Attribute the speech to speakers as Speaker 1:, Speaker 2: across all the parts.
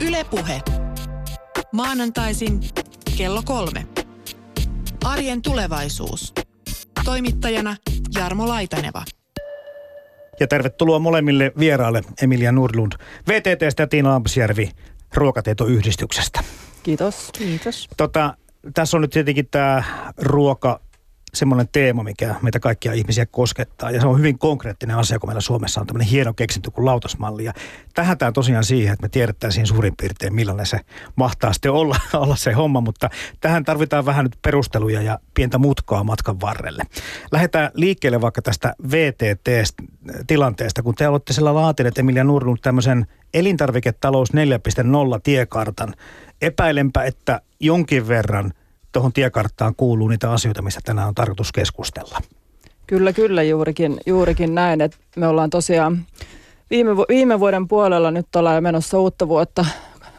Speaker 1: Ylepuhe. Maanantaisin kello kolme. Arjen tulevaisuus. Toimittajana Jarmo Laitaneva.
Speaker 2: Ja tervetuloa molemmille vieraille Emilia Nurlund VTTstä ja Tiina Lampsjärvi Ruokatietoyhdistyksestä.
Speaker 3: Kiitos. Kiitos.
Speaker 2: Tota, tässä on nyt tietenkin tämä ruoka semmoinen teema, mikä meitä kaikkia ihmisiä koskettaa. Ja se on hyvin konkreettinen asia, kun meillä Suomessa on tämmöinen hieno keksintö kuin lautasmalli. Ja tähätään tosiaan siihen, että me tiedettäisiin suurin piirtein, millainen se mahtaa sitten olla, olla se homma. Mutta tähän tarvitaan vähän nyt perusteluja ja pientä mutkaa matkan varrelle. Lähdetään liikkeelle vaikka tästä VTT-tilanteesta, kun te olette sillä laatineet Emilia Nurlund tämmöisen elintarviketalous 4.0 tiekartan. Epäilenpä, että jonkin verran – tuohon tiekarttaan kuuluu niitä asioita, mistä tänään on tarkoitus keskustella.
Speaker 3: Kyllä, kyllä juurikin, juurikin näin, että me ollaan tosiaan viime, viime vuoden puolella nyt ollaan menossa uutta vuotta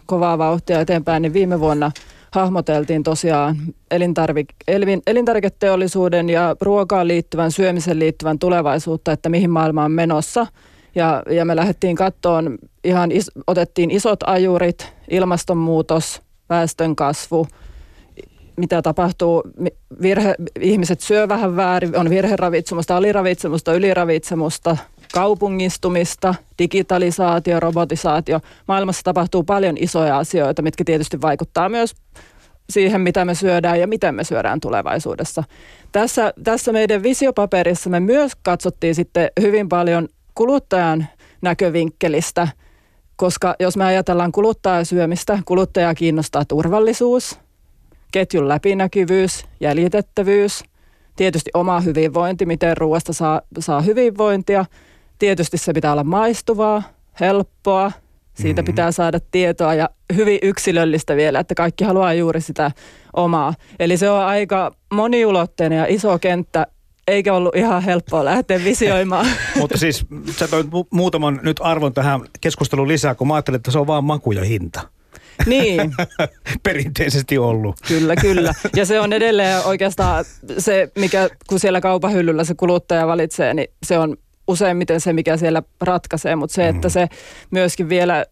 Speaker 3: kovaa vauhtia eteenpäin, niin viime vuonna hahmoteltiin tosiaan elintarvik, elin, elintarviketeollisuuden ja ruokaan liittyvän, syömisen liittyvän tulevaisuutta, että mihin maailma on menossa. Ja, ja me lähdettiin kattoon, ihan is, otettiin isot ajurit, ilmastonmuutos, väestön kasvu – mitä tapahtuu. Virhe, ihmiset syö vähän väärin, on virheravitsemusta, aliravitsemusta, yliravitsemusta, kaupungistumista, digitalisaatio, robotisaatio. Maailmassa tapahtuu paljon isoja asioita, mitkä tietysti vaikuttaa myös siihen, mitä me syödään ja miten me syödään tulevaisuudessa. Tässä, tässä meidän visiopaperissa me myös katsottiin sitten hyvin paljon kuluttajan näkövinkkelistä, koska jos me ajatellaan kuluttajasyömistä, kuluttajaa kiinnostaa turvallisuus – ketjun läpinäkyvyys, jäljitettävyys, tietysti oma hyvinvointi, miten ruoasta saa, saa hyvinvointia. Tietysti se pitää olla maistuvaa, helppoa, siitä mm-hmm. pitää saada tietoa ja hyvin yksilöllistä vielä, että kaikki haluaa juuri sitä omaa. Eli se on aika moniulotteinen ja iso kenttä, eikä ollut ihan helppoa lähteä visioimaan.
Speaker 2: Mutta siis sä toit muutaman nyt arvon tähän keskusteluun lisää, kun mä ajattelin, että se on vaan maku ja hinta.
Speaker 3: Niin.
Speaker 2: Perinteisesti ollut.
Speaker 3: Kyllä, kyllä. Ja se on edelleen oikeastaan se, mikä kun siellä kaupahyllyllä se kuluttaja valitsee, niin se on useimmiten se, mikä siellä ratkaisee, mutta se, että mm. se myöskin vielä,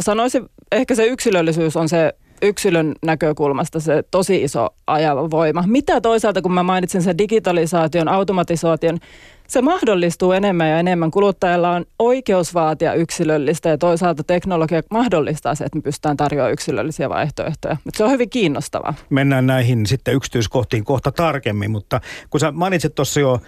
Speaker 3: sanoisin, ehkä se yksilöllisyys on se yksilön näkökulmasta se tosi iso ajava voima. Mitä toisaalta, kun mä mainitsin sen digitalisaation, automatisaation, se mahdollistuu enemmän ja enemmän. Kuluttajalla on oikeus vaatia yksilöllistä ja toisaalta teknologia mahdollistaa se, että me pystytään tarjoamaan yksilöllisiä vaihtoehtoja. Mutta se on hyvin kiinnostavaa.
Speaker 2: Mennään näihin sitten yksityiskohtiin kohta tarkemmin, mutta kun sä mainitsit tuossa jo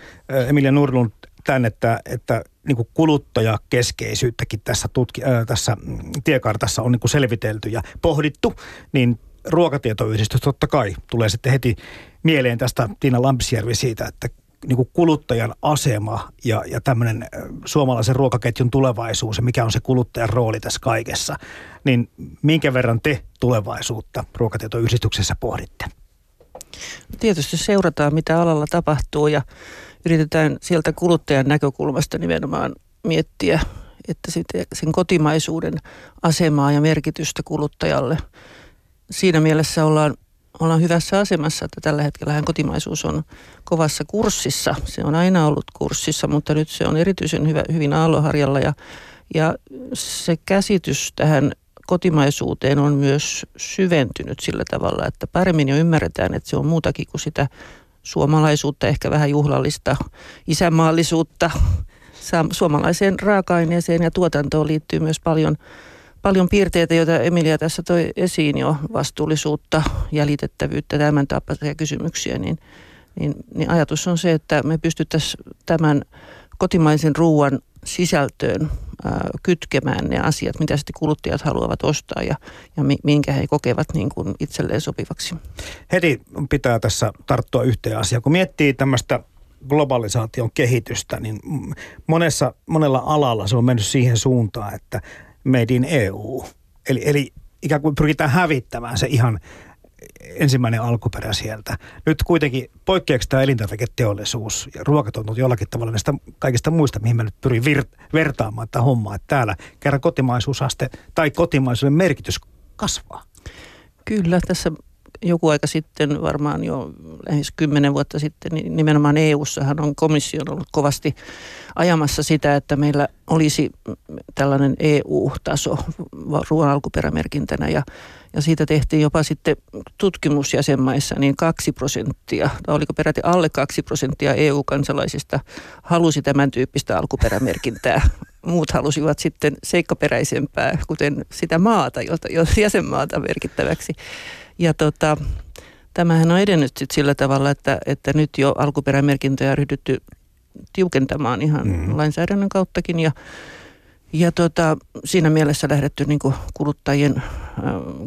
Speaker 2: Emilia Nurlund tämän, että, että niin kuin kuluttajakeskeisyyttäkin tässä, tutki, äh, tässä tiekartassa on niin kuin selvitelty ja pohdittu, niin ruokatietoyhdistys totta kai tulee sitten heti mieleen tästä Tiina Lampsjärvi siitä, että niin kuin kuluttajan asema ja, ja tämmöinen suomalaisen ruokaketjun tulevaisuus ja mikä on se kuluttajan rooli tässä kaikessa, niin minkä verran te tulevaisuutta ruokatietoyhdistyksessä pohditte?
Speaker 4: Tietysti seurataan, mitä alalla tapahtuu ja yritetään sieltä kuluttajan näkökulmasta nimenomaan miettiä, että sen kotimaisuuden asemaa ja merkitystä kuluttajalle. Siinä mielessä ollaan ollaan hyvässä asemassa, että tällä hetkellä kotimaisuus on kovassa kurssissa. Se on aina ollut kurssissa, mutta nyt se on erityisen hyvä, hyvin aalloharjalla ja, ja se käsitys tähän kotimaisuuteen on myös syventynyt sillä tavalla, että paremmin jo ymmärretään, että se on muutakin kuin sitä suomalaisuutta, ehkä vähän juhlallista isänmaallisuutta. Suomalaiseen raaka-aineeseen ja tuotantoon liittyy myös paljon paljon piirteitä, joita Emilia tässä toi esiin jo, vastuullisuutta, jäljitettävyyttä, tämän tapaisia kysymyksiä, niin, niin, niin ajatus on se, että me pystyttäisiin tämän kotimaisen ruoan sisältöön ää, kytkemään ne asiat, mitä sitten kuluttajat haluavat ostaa ja, ja minkä he kokevat niin kuin itselleen sopivaksi.
Speaker 2: Heti pitää tässä tarttua yhteen asiaan. Kun miettii tämmöistä globalisaation kehitystä, niin monessa, monella alalla se on mennyt siihen suuntaan, että made in EU. Eli, eli ikään kuin pyritään hävittämään se ihan ensimmäinen alkuperä sieltä. Nyt kuitenkin poikkeaksi tämä elintarviketeollisuus ja ruokatuotanto jollakin tavalla näistä kaikista muista, mihin mä nyt pyrin vir- vertaamaan tätä hommaa, että täällä kerran kotimaisuusaste tai kotimaisuuden merkitys kasvaa.
Speaker 4: Kyllä, tässä joku aika sitten, varmaan jo lähes kymmenen vuotta sitten, niin nimenomaan EU-ssahan on komissio ollut kovasti ajamassa sitä, että meillä olisi tällainen EU-taso ruoan alkuperämerkintänä ja, ja siitä tehtiin jopa sitten tutkimus jäsenmaissa, niin kaksi prosenttia, tai oliko peräti alle kaksi prosenttia EU-kansalaisista halusi tämän tyyppistä alkuperämerkintää. Muut halusivat sitten seikkaperäisempää, kuten sitä maata, jota, jäsenmaata merkittäväksi. Ja tota, tämähän on edennyt sit sillä tavalla, että, että nyt jo alkuperämerkintöjä on ryhdytty tiukentamaan ihan mm-hmm. lainsäädännön kauttakin ja, ja tota, siinä mielessä lähdetty niin kuluttajien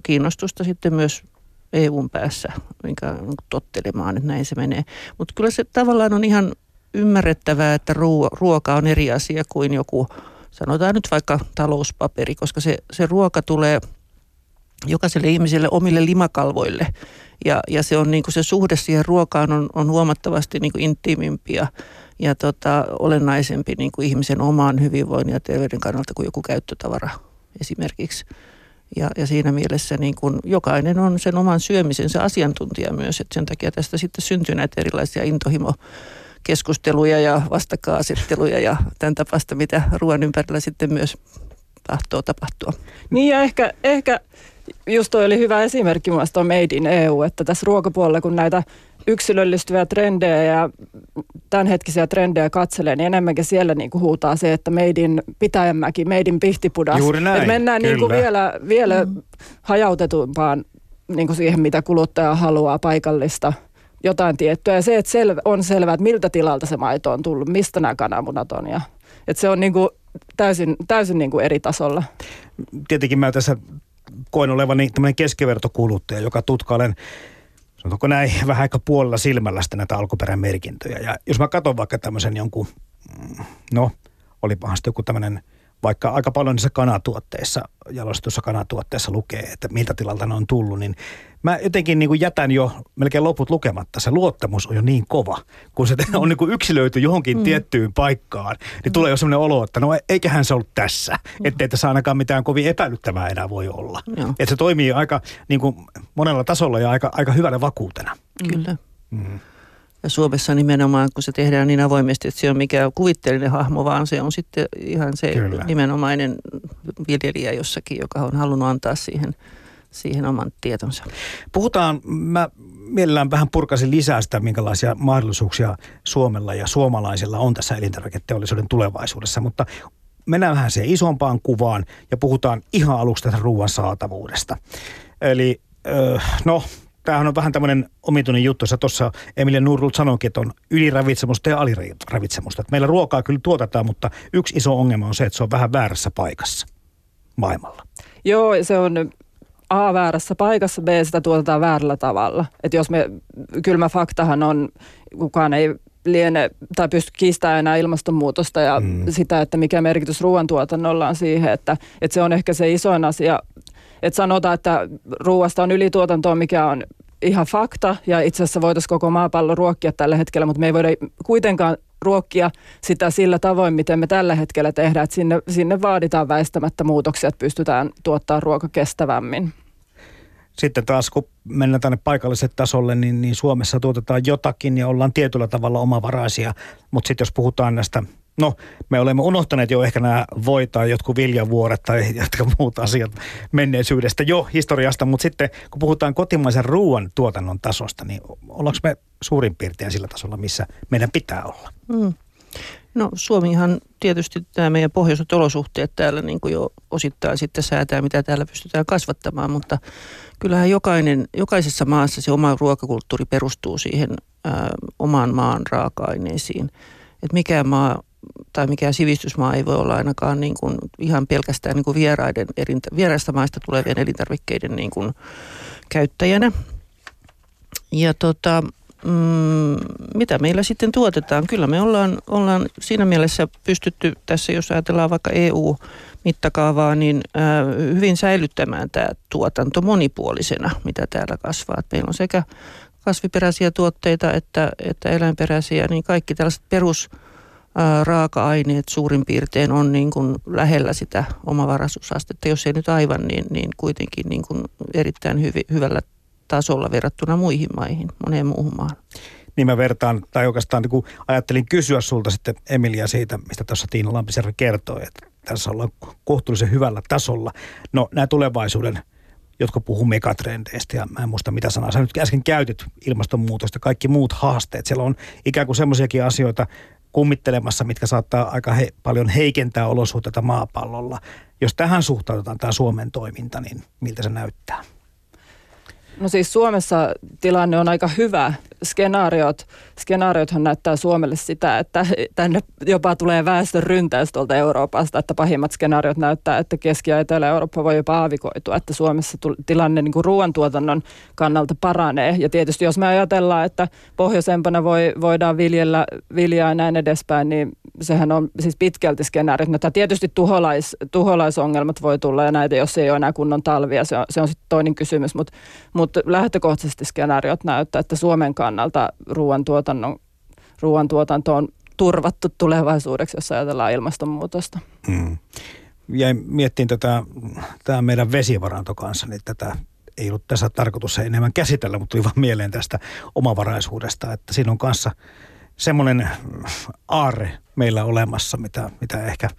Speaker 4: kiinnostusta sitten myös EUn päässä minkä, niin tottelemaan, että näin se menee. Mutta kyllä se tavallaan on ihan ymmärrettävää, että ruo, ruoka on eri asia kuin joku, sanotaan nyt vaikka talouspaperi, koska se, se ruoka tulee jokaiselle ihmiselle omille limakalvoille. Ja, ja se on niin kuin se suhde siihen ruokaan on, on huomattavasti niin kuin intiimimpi ja, ja tota, olennaisempi niin kuin ihmisen omaan hyvinvoinnin ja terveyden kannalta kuin joku käyttötavara esimerkiksi. Ja, ja siinä mielessä niin kuin jokainen on sen oman syömisensä asiantuntija myös, että sen takia tästä sitten syntyy näitä erilaisia intohimo keskusteluja ja vastakkainasetteluja ja tämän tapasta, mitä ruoan ympärillä sitten myös tahtoo tapahtua.
Speaker 3: Niin ja ehkä, ehkä just toi oli hyvä esimerkki mun mielestä Made in EU, että tässä ruokapuolella kun näitä yksilöllistyviä trendejä ja tämänhetkisiä trendejä katselee, niin enemmänkin siellä niin kuin huutaa se, että Made in Pitäjänmäki, Made in Pihtipudas.
Speaker 2: Juuri näin,
Speaker 3: että mennään niin kuin vielä, vielä mm. hajautetumpaan niin kuin siihen, mitä kuluttaja haluaa paikallista jotain tiettyä. Ja se, että sel- on selvää, että miltä tilalta se maito on tullut, mistä nämä kananmunat on. Ja, että se on niin kuin täysin, täysin niin kuin eri tasolla.
Speaker 2: Tietenkin mä tässä koen olevani tämmöinen keskivertokuluttaja, joka tutkailen sanotaanko näin, vähän aika puolella silmällä sitten näitä alkuperämerkintöjä. Ja jos mä katson vaikka tämmöisen jonkun, mm, no olipahan sitten joku tämmöinen – vaikka aika paljon niissä kanatuotteissa, jalostetussa kanatuotteissa lukee, että miltä tilalta ne on tullut, niin mä jotenkin niin kuin jätän jo melkein loput lukematta. Se luottamus on jo niin kova, kun se on niin kuin yksilöity johonkin mm. tiettyyn paikkaan, niin mm. tulee jo sellainen olo, että no eiköhän se ollut tässä, mm. ettei tässä ainakaan mitään kovin epäilyttävää enää voi olla. Mm. Että se toimii aika niin kuin monella tasolla ja aika, aika hyvällä vakuutena.
Speaker 4: Kyllä. Mm. Ja Suomessa nimenomaan, kun se tehdään niin avoimesti, että se on mikään kuvitteellinen hahmo, vaan se on sitten ihan se Kyllä. nimenomainen viljelijä jossakin, joka on halunnut antaa siihen, siihen oman tietonsa.
Speaker 2: Puhutaan, mä mielellään vähän purkaisin lisää sitä, minkälaisia mahdollisuuksia Suomella ja suomalaisilla on tässä elintarviketeollisuuden tulevaisuudessa, mutta mennään vähän siihen isompaan kuvaan ja puhutaan ihan aluksi tästä ruoan saatavuudesta. Eli no, tämähän on vähän tämmöinen omituinen juttu. Sä tuossa Emilia Nurlut sanoikin, että on yliravitsemusta ja aliravitsemusta. Että meillä ruokaa kyllä tuotetaan, mutta yksi iso ongelma on se, että se on vähän väärässä paikassa maailmalla.
Speaker 3: Joo, se on A väärässä paikassa, B sitä tuotetaan väärällä tavalla. Että jos me, kylmä faktahan on, kukaan ei liene tai pysty kiistämään enää ilmastonmuutosta ja mm. sitä, että mikä merkitys ruoantuotannolla on siihen, että, että se on ehkä se isoin asia. Että sanotaan, että ruoasta on ylituotantoa, mikä on ihan fakta ja itse asiassa voitaisiin koko maapallo ruokkia tällä hetkellä, mutta me ei voida kuitenkaan ruokkia sitä sillä tavoin, miten me tällä hetkellä tehdään. Että sinne, sinne vaaditaan väistämättä muutoksia, että pystytään tuottaa ruoka kestävämmin.
Speaker 2: Sitten taas kun mennään tänne paikalliselle tasolle, niin, niin Suomessa tuotetaan jotakin ja ollaan tietyllä tavalla omavaraisia. Mutta sitten jos puhutaan näistä No, me olemme unohtaneet jo ehkä nämä voita, tai jotkut viljavuoret tai jotka muut asiat menneisyydestä jo historiasta, mutta sitten kun puhutaan kotimaisen ruoan tuotannon tasosta, niin ollaanko me suurin piirtein sillä tasolla, missä meidän pitää olla? Mm.
Speaker 4: No Suomihan tietysti tämä meidän pohjoiset olosuhteet täällä niin kuin jo osittain sitten säätää, mitä täällä pystytään kasvattamaan, mutta kyllähän jokainen, jokaisessa maassa se oma ruokakulttuuri perustuu siihen ää, oman maan raaka-aineisiin. Et mikään maa tai mikään sivistysmaa ei voi olla ainakaan niin kuin ihan pelkästään niin kuin vieraiden, vieraista maista tulevien elintarvikkeiden niin kuin käyttäjänä. Ja tota, mm, mitä meillä sitten tuotetaan? Kyllä me ollaan, ollaan siinä mielessä pystytty tässä, jos ajatellaan vaikka EU-mittakaavaa, niin äh, hyvin säilyttämään tämä tuotanto monipuolisena, mitä täällä kasvaa. meillä on sekä kasviperäisiä tuotteita että, että eläinperäisiä, niin kaikki tällaiset perus raaka-aineet suurin piirtein on niin kuin lähellä sitä omavaraisuusastetta, jos ei nyt aivan, niin, niin kuitenkin niin kuin erittäin hyvi, hyvällä tasolla verrattuna muihin maihin, moneen muuhun maahan.
Speaker 2: Niin mä vertaan, tai oikeastaan niin ajattelin kysyä sulta sitten Emilia siitä, mistä tuossa Tiina Lampisjärvi kertoi, että tässä ollaan kohtuullisen hyvällä tasolla. No nämä tulevaisuuden jotka puhuu megatrendeistä ja mä en muista mitä sanaa. Sä nyt äsken käytit ilmastonmuutosta, kaikki muut haasteet. Siellä on ikään kuin semmoisiakin asioita kummittelemassa, mitkä saattaa aika he, paljon heikentää olosuhteita maapallolla. Jos tähän suhtautetaan tämä Suomen toiminta, niin miltä se näyttää?
Speaker 3: No siis Suomessa tilanne on aika hyvä. Skenaariot, skenaariothan näyttää Suomelle sitä, että tänne jopa tulee väestön ryntäys tuolta Euroopasta, että pahimmat skenaariot näyttää, että Keski- ja Etelä-Eurooppa voi jopa aavikoitua, että Suomessa tilanne niin kuin ruoantuotannon kannalta paranee. Ja tietysti jos me ajatellaan, että pohjoisempana voi, voidaan viljellä viljaa ja näin edespäin, niin sehän on siis pitkälti skenaariot. No, tietysti tuholais, tuholaisongelmat voi tulla ja näitä, jos ei ole enää kunnon talvia, se on, se on sitten toinen kysymys, mutta mut lähtökohtaisesti skenaariot näyttää, että Suomen kannalta ruoantuotannon, ruoantuotanto on turvattu tulevaisuudeksi, jos ajatellaan ilmastonmuutosta. Mm.
Speaker 2: Jäin miettiin tätä, tämä meidän vesivaranto kanssa, niin tätä ei ollut tässä tarkoitus enemmän käsitellä, mutta tuli vaan mieleen tästä omavaraisuudesta, että siinä on kanssa semmoinen aarre meillä olemassa, mitä, mitä ehkä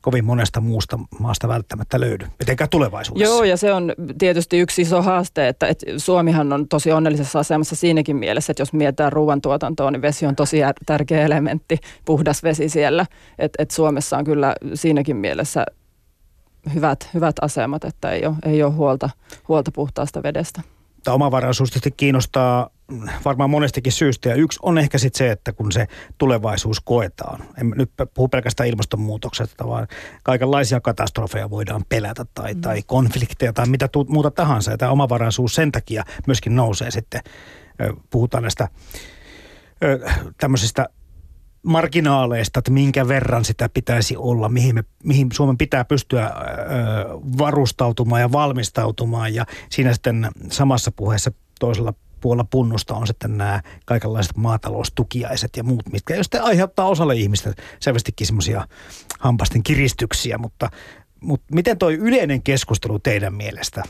Speaker 2: kovin monesta muusta maasta välttämättä löydy, etenkään tulevaisuudessa.
Speaker 3: Joo, ja se on tietysti yksi iso haaste, että, että Suomihan on tosi onnellisessa asemassa siinäkin mielessä, että jos mietitään ruoantuotantoa, niin vesi on tosi tärkeä elementti, puhdas vesi siellä. Että et Suomessa on kyllä siinäkin mielessä hyvät, hyvät asemat, että ei ole, ei ole huolta, huolta puhtaasta vedestä.
Speaker 2: Tämä omavaraisuus tietysti kiinnostaa varmaan monestikin syystä. Ja yksi on ehkä sitten se, että kun se tulevaisuus koetaan. En nyt puhu pelkästään ilmastonmuutoksesta, vaan kaikenlaisia katastrofeja voidaan pelätä tai, mm. tai konflikteja tai mitä tu- muuta tahansa. Ja tämä omavaraisuus sen takia myöskin nousee sitten. Puhutaan näistä tämmöisistä marginaaleista, että minkä verran sitä pitäisi olla, mihin, me, mihin Suomen pitää pystyä ö, varustautumaan ja valmistautumaan. Ja siinä sitten samassa puheessa toisella puolella punnusta on sitten nämä kaikenlaiset maataloustukiaiset ja muut, mitkä jo sitten aiheuttaa osalle ihmistä selvästikin semmoisia hampasten kiristyksiä, mutta, mutta miten toi yleinen keskustelu teidän mielestä,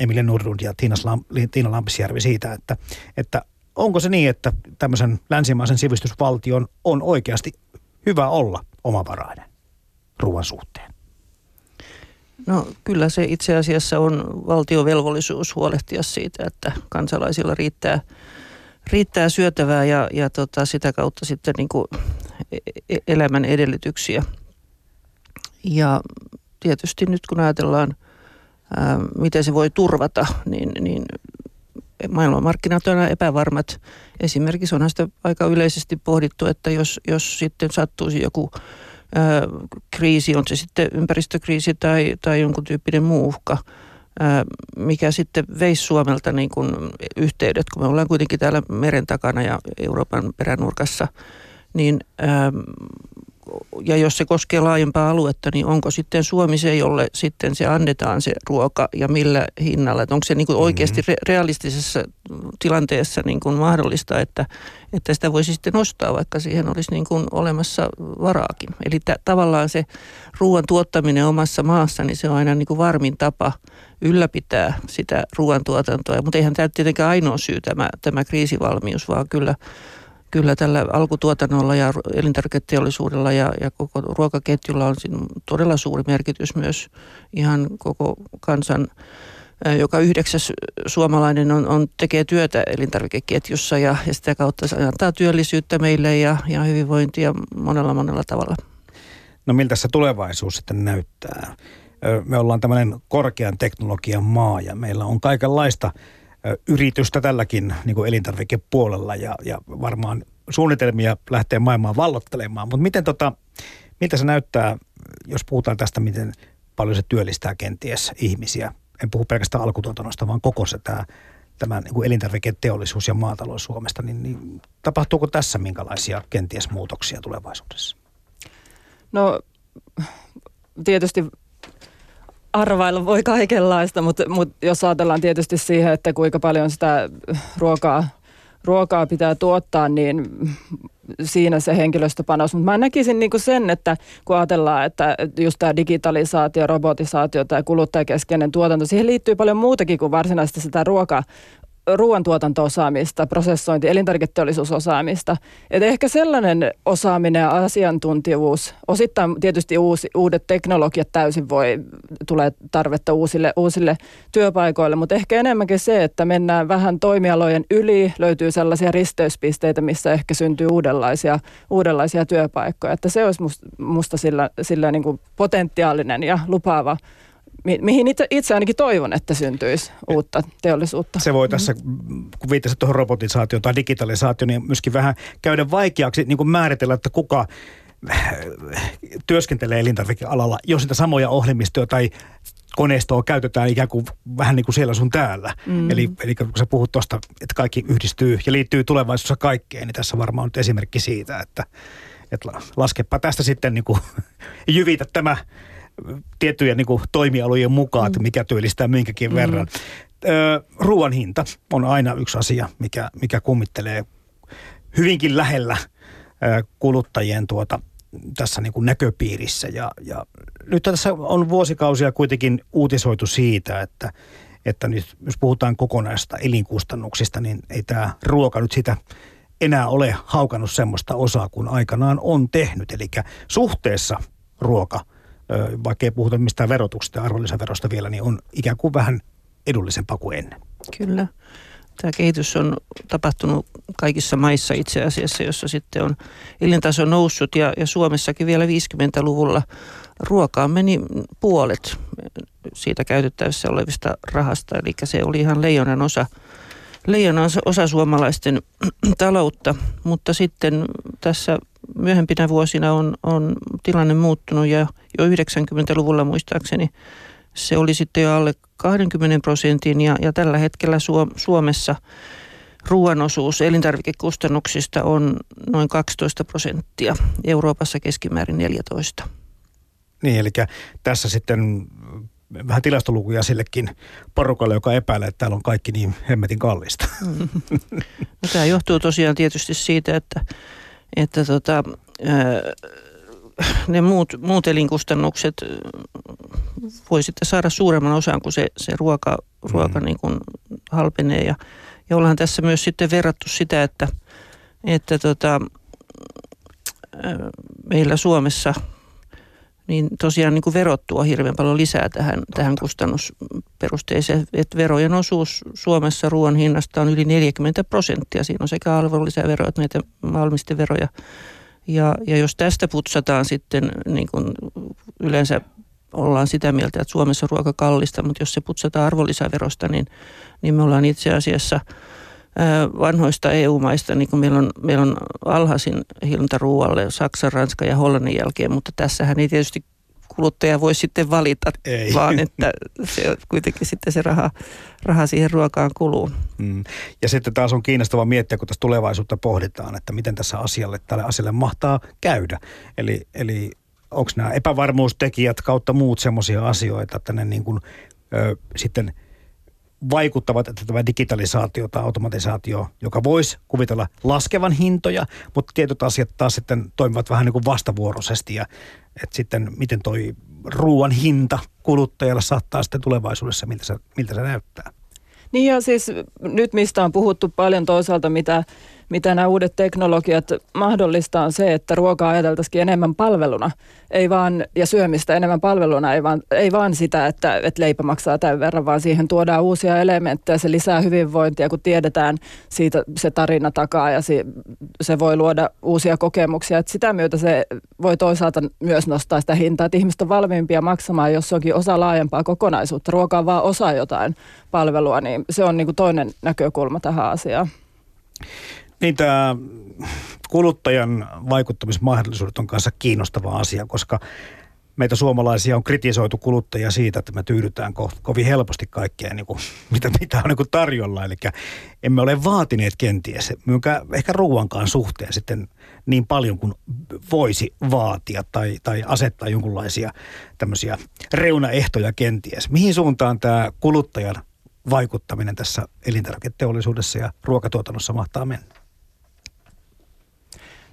Speaker 2: Emilia Nurlund ja Tiina, Lam, Tiina Lampisjärvi siitä, että, että onko se niin, että tämmöisen länsimaisen sivistysvaltion on oikeasti hyvä olla omavarainen ruoan suhteen?
Speaker 4: No kyllä se itse asiassa on valtiovelvollisuus huolehtia siitä, että kansalaisilla riittää, riittää syötävää ja, ja tota, sitä kautta sitten niin kuin e, e, elämän edellytyksiä. Ja tietysti nyt kun ajatellaan, ää, miten se voi turvata, niin, niin maailmanmarkkinat on epävarmat. Esimerkiksi onhan sitä aika yleisesti pohdittu, että jos, jos sitten sattuisi joku kriisi, on se sitten ympäristökriisi tai, tai jonkun tyyppinen muu uhka, mikä sitten veisi Suomelta niin kuin yhteydet, kun me ollaan kuitenkin täällä meren takana ja Euroopan peränurkassa, niin ja jos se koskee laajempaa aluetta, niin onko sitten Suomi se, jolle sitten se annetaan se ruoka ja millä hinnalla? Että onko se niin kuin oikeasti re- realistisessa tilanteessa niin kuin mahdollista, että, että sitä voisi sitten ostaa, vaikka siihen olisi niin kuin olemassa varaakin. Eli t- tavallaan se ruoan tuottaminen omassa maassa, niin se on aina niin kuin varmin tapa ylläpitää sitä ruoantuotantoa. Mutta eihän tämä tietenkään ainoa syy tämä, tämä kriisivalmius, vaan kyllä kyllä tällä alkutuotannolla ja elintarviketeollisuudella ja, ja koko ruokaketjulla on todella suuri merkitys myös ihan koko kansan joka yhdeksäs suomalainen on, on, tekee työtä elintarvikeketjussa ja, ja sitä kautta se antaa työllisyyttä meille ja, ja hyvinvointia monella monella tavalla.
Speaker 2: No miltä se tulevaisuus sitten näyttää? Me ollaan tämmöinen korkean teknologian maa ja meillä on kaikenlaista yritystä tälläkin niin kuin elintarvikepuolella ja, ja varmaan suunnitelmia lähtee maailmaan vallottelemaan. Mutta miten tota, miltä se näyttää, jos puhutaan tästä, miten paljon se työllistää kenties ihmisiä? En puhu pelkästään alkutuotannosta, vaan koko se tämä, tämä niin elintarviketeollisuus ja maatalous Suomesta, niin, niin tapahtuuko tässä minkälaisia kenties muutoksia tulevaisuudessa?
Speaker 3: No tietysti arvailla voi kaikenlaista, mutta, mutta jos ajatellaan tietysti siihen, että kuinka paljon sitä ruokaa, ruokaa pitää tuottaa, niin siinä se henkilöstöpanos. Mutta mä näkisin niin kuin sen, että kun ajatellaan, että just tämä digitalisaatio, robotisaatio tai kuluttajakeskeinen tuotanto, siihen liittyy paljon muutakin kuin varsinaisesti sitä ruoka, ruoantuotanto-osaamista, prosessointi, elintarviketeollisuusosaamista. Et ehkä sellainen osaaminen ja asiantuntijuus, osittain tietysti uusi, uudet teknologiat täysin voi, tulee tarvetta uusille, uusille työpaikoille, mutta ehkä enemmänkin se, että mennään vähän toimialojen yli, löytyy sellaisia risteyspisteitä, missä ehkä syntyy uudenlaisia, uudenlaisia työpaikkoja. Että se olisi musta, musta sillä, sillä niin kuin potentiaalinen ja lupaava mi- mihin itse, itse ainakin toivon, että syntyisi uutta teollisuutta.
Speaker 2: Se voi tässä, kun viittasit tuohon robotisaatioon tai digitalisaatioon, niin myöskin vähän käydä vaikeaksi niin kuin määritellä, että kuka äh, työskentelee elintarvikealalla, jos niitä samoja ohjelmistoja tai koneistoa käytetään ikään kuin vähän niin kuin siellä sun täällä. Mm. Eli, eli kun sä puhut tuosta, että kaikki yhdistyy ja liittyy tulevaisuudessa kaikkeen, niin tässä varmaan on nyt esimerkki siitä, että, että laskepa tästä sitten niin kuin, jyvitä tämä tiettyjen niin kuin, toimialojen mukaan, että mm. mikä työllistää minkäkin mm. verran. Ö, ruoan hinta on aina yksi asia, mikä, mikä kummittelee hyvinkin lähellä kuluttajien tuota, tässä niin kuin näköpiirissä. Ja, ja nyt tässä on vuosikausia kuitenkin uutisoitu siitä, että, että nyt jos puhutaan kokonaista elinkustannuksista, niin ei tämä ruoka nyt sitä enää ole haukannut semmoista osaa kuin aikanaan on tehnyt. Eli suhteessa ruoka – vaikka ei puhuta mistään verotuksesta ja arvonlisäverosta vielä, niin on ikään kuin vähän edullisempaa kuin ennen.
Speaker 4: Kyllä. Tämä kehitys on tapahtunut kaikissa maissa itse asiassa, jossa sitten on elintaso noussut ja, ja Suomessakin vielä 50-luvulla ruokaan meni puolet siitä käytettävissä olevista rahasta, eli se oli ihan leijonan osa, leijonan osa suomalaisten taloutta, mutta sitten tässä myöhempinä vuosina on, on tilanne muuttunut ja jo 90-luvulla muistaakseni se oli sitten jo alle 20 prosentin ja, ja tällä hetkellä Suomessa ruoan osuus elintarvikekustannuksista on noin 12 prosenttia, Euroopassa keskimäärin 14.
Speaker 2: Niin, eli tässä sitten vähän tilastolukuja sillekin porukalle, joka epäilee, että täällä on kaikki niin hemmetin kallista. Mm.
Speaker 4: No, tämä johtuu tosiaan tietysti siitä, että että tota, ne muut, muut elinkustannukset voi sitten saada suuremman osan, kun se, se ruoka, ruoka mm. niin kuin halpenee. Ja, ja ollaan tässä myös sitten verrattu sitä, että, että tota, meillä Suomessa niin tosiaan niin kuin verot tuo hirveän paljon lisää tähän, tähän kustannusperusteeseen. Että verojen osuus Suomessa ruoan hinnasta on yli 40 prosenttia. Siinä on sekä arvonlisävero että näitä valmisteveroja. Ja, ja jos tästä putsataan sitten, niin kuin yleensä ollaan sitä mieltä, että Suomessa ruoka kallista, mutta jos se putsataan arvonlisäverosta, niin, niin me ollaan itse asiassa – vanhoista EU-maista, niin kuin meillä on, meillä on alhaisin hinta ruoalle Saksan, Ranska ja Hollannin jälkeen, mutta tässähän ei tietysti kuluttaja voi sitten valita, ei. vaan että se kuitenkin sitten se raha, raha siihen ruokaan kuluu. Mm.
Speaker 2: Ja sitten taas on kiinnostava miettiä, kun tässä tulevaisuutta pohditaan, että miten tässä asialle, tälle asialle mahtaa käydä. Eli, eli onko nämä epävarmuustekijät kautta muut semmoisia asioita, että ne niin kuin, ö, sitten – vaikuttavat, että tämä digitalisaatio tai automatisaatio, joka voisi kuvitella laskevan hintoja, mutta tietyt asiat taas sitten toimivat vähän niin kuin vastavuoroisesti ja että sitten miten toi ruoan hinta kuluttajalle saattaa sitten tulevaisuudessa, miltä se, miltä se näyttää.
Speaker 3: Niin ja siis nyt mistä on puhuttu paljon toisaalta, mitä mitä nämä uudet teknologiat mahdollistaa on se, että ruokaa ajateltaisiin enemmän palveluna, ei vaan, ja syömistä enemmän palveluna, ei vaan, ei vaan sitä, että, että leipä maksaa tämän verran, vaan siihen tuodaan uusia elementtejä, se lisää hyvinvointia, kun tiedetään siitä se tarina takaa ja se, se voi luoda uusia kokemuksia. Että sitä myötä se voi toisaalta myös nostaa sitä hintaa, että ihmiset on valmiimpia maksamaan, jos se onkin osa laajempaa kokonaisuutta. Ruoka on vaan osa jotain palvelua, niin se on niin kuin toinen näkökulma tähän asiaan.
Speaker 2: Niin tämä kuluttajan vaikuttamismahdollisuudet on kanssa kiinnostava asia, koska meitä suomalaisia on kritisoitu kuluttajia siitä, että me tyydytään ko- kovin helposti kaikkeen, niin kuin, mitä, mitä on niin tarjolla. Eli emme ole vaatineet kenties, myynkä ehkä ruoankaan suhteen sitten niin paljon kuin voisi vaatia tai, tai asettaa jonkunlaisia tämmöisiä reunaehtoja kenties. Mihin suuntaan tämä kuluttajan vaikuttaminen tässä elintarviketeollisuudessa ja ruokatuotannossa mahtaa mennä?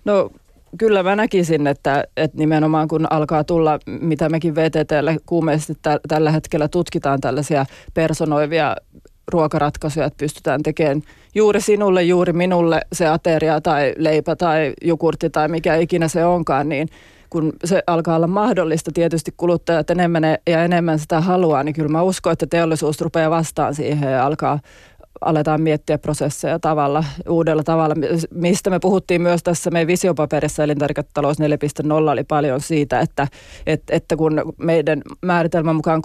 Speaker 3: No kyllä mä näkisin, että, että nimenomaan kun alkaa tulla, mitä mekin VTTlle kuumeisesti tä, tällä hetkellä tutkitaan tällaisia personoivia ruokaratkaisuja, että pystytään tekemään juuri sinulle, juuri minulle se ateria tai leipä tai jukurtti tai mikä ikinä se onkaan, niin kun se alkaa olla mahdollista, tietysti kuluttajat enemmän ja enemmän sitä haluaa, niin kyllä mä uskon, että teollisuus rupeaa vastaan siihen ja alkaa aletaan miettiä prosesseja tavalla, uudella tavalla, mistä me puhuttiin myös tässä meidän visiopaperissa elintarviketalous 4.0 oli paljon siitä, että, että, että kun meidän määritelmän mukaan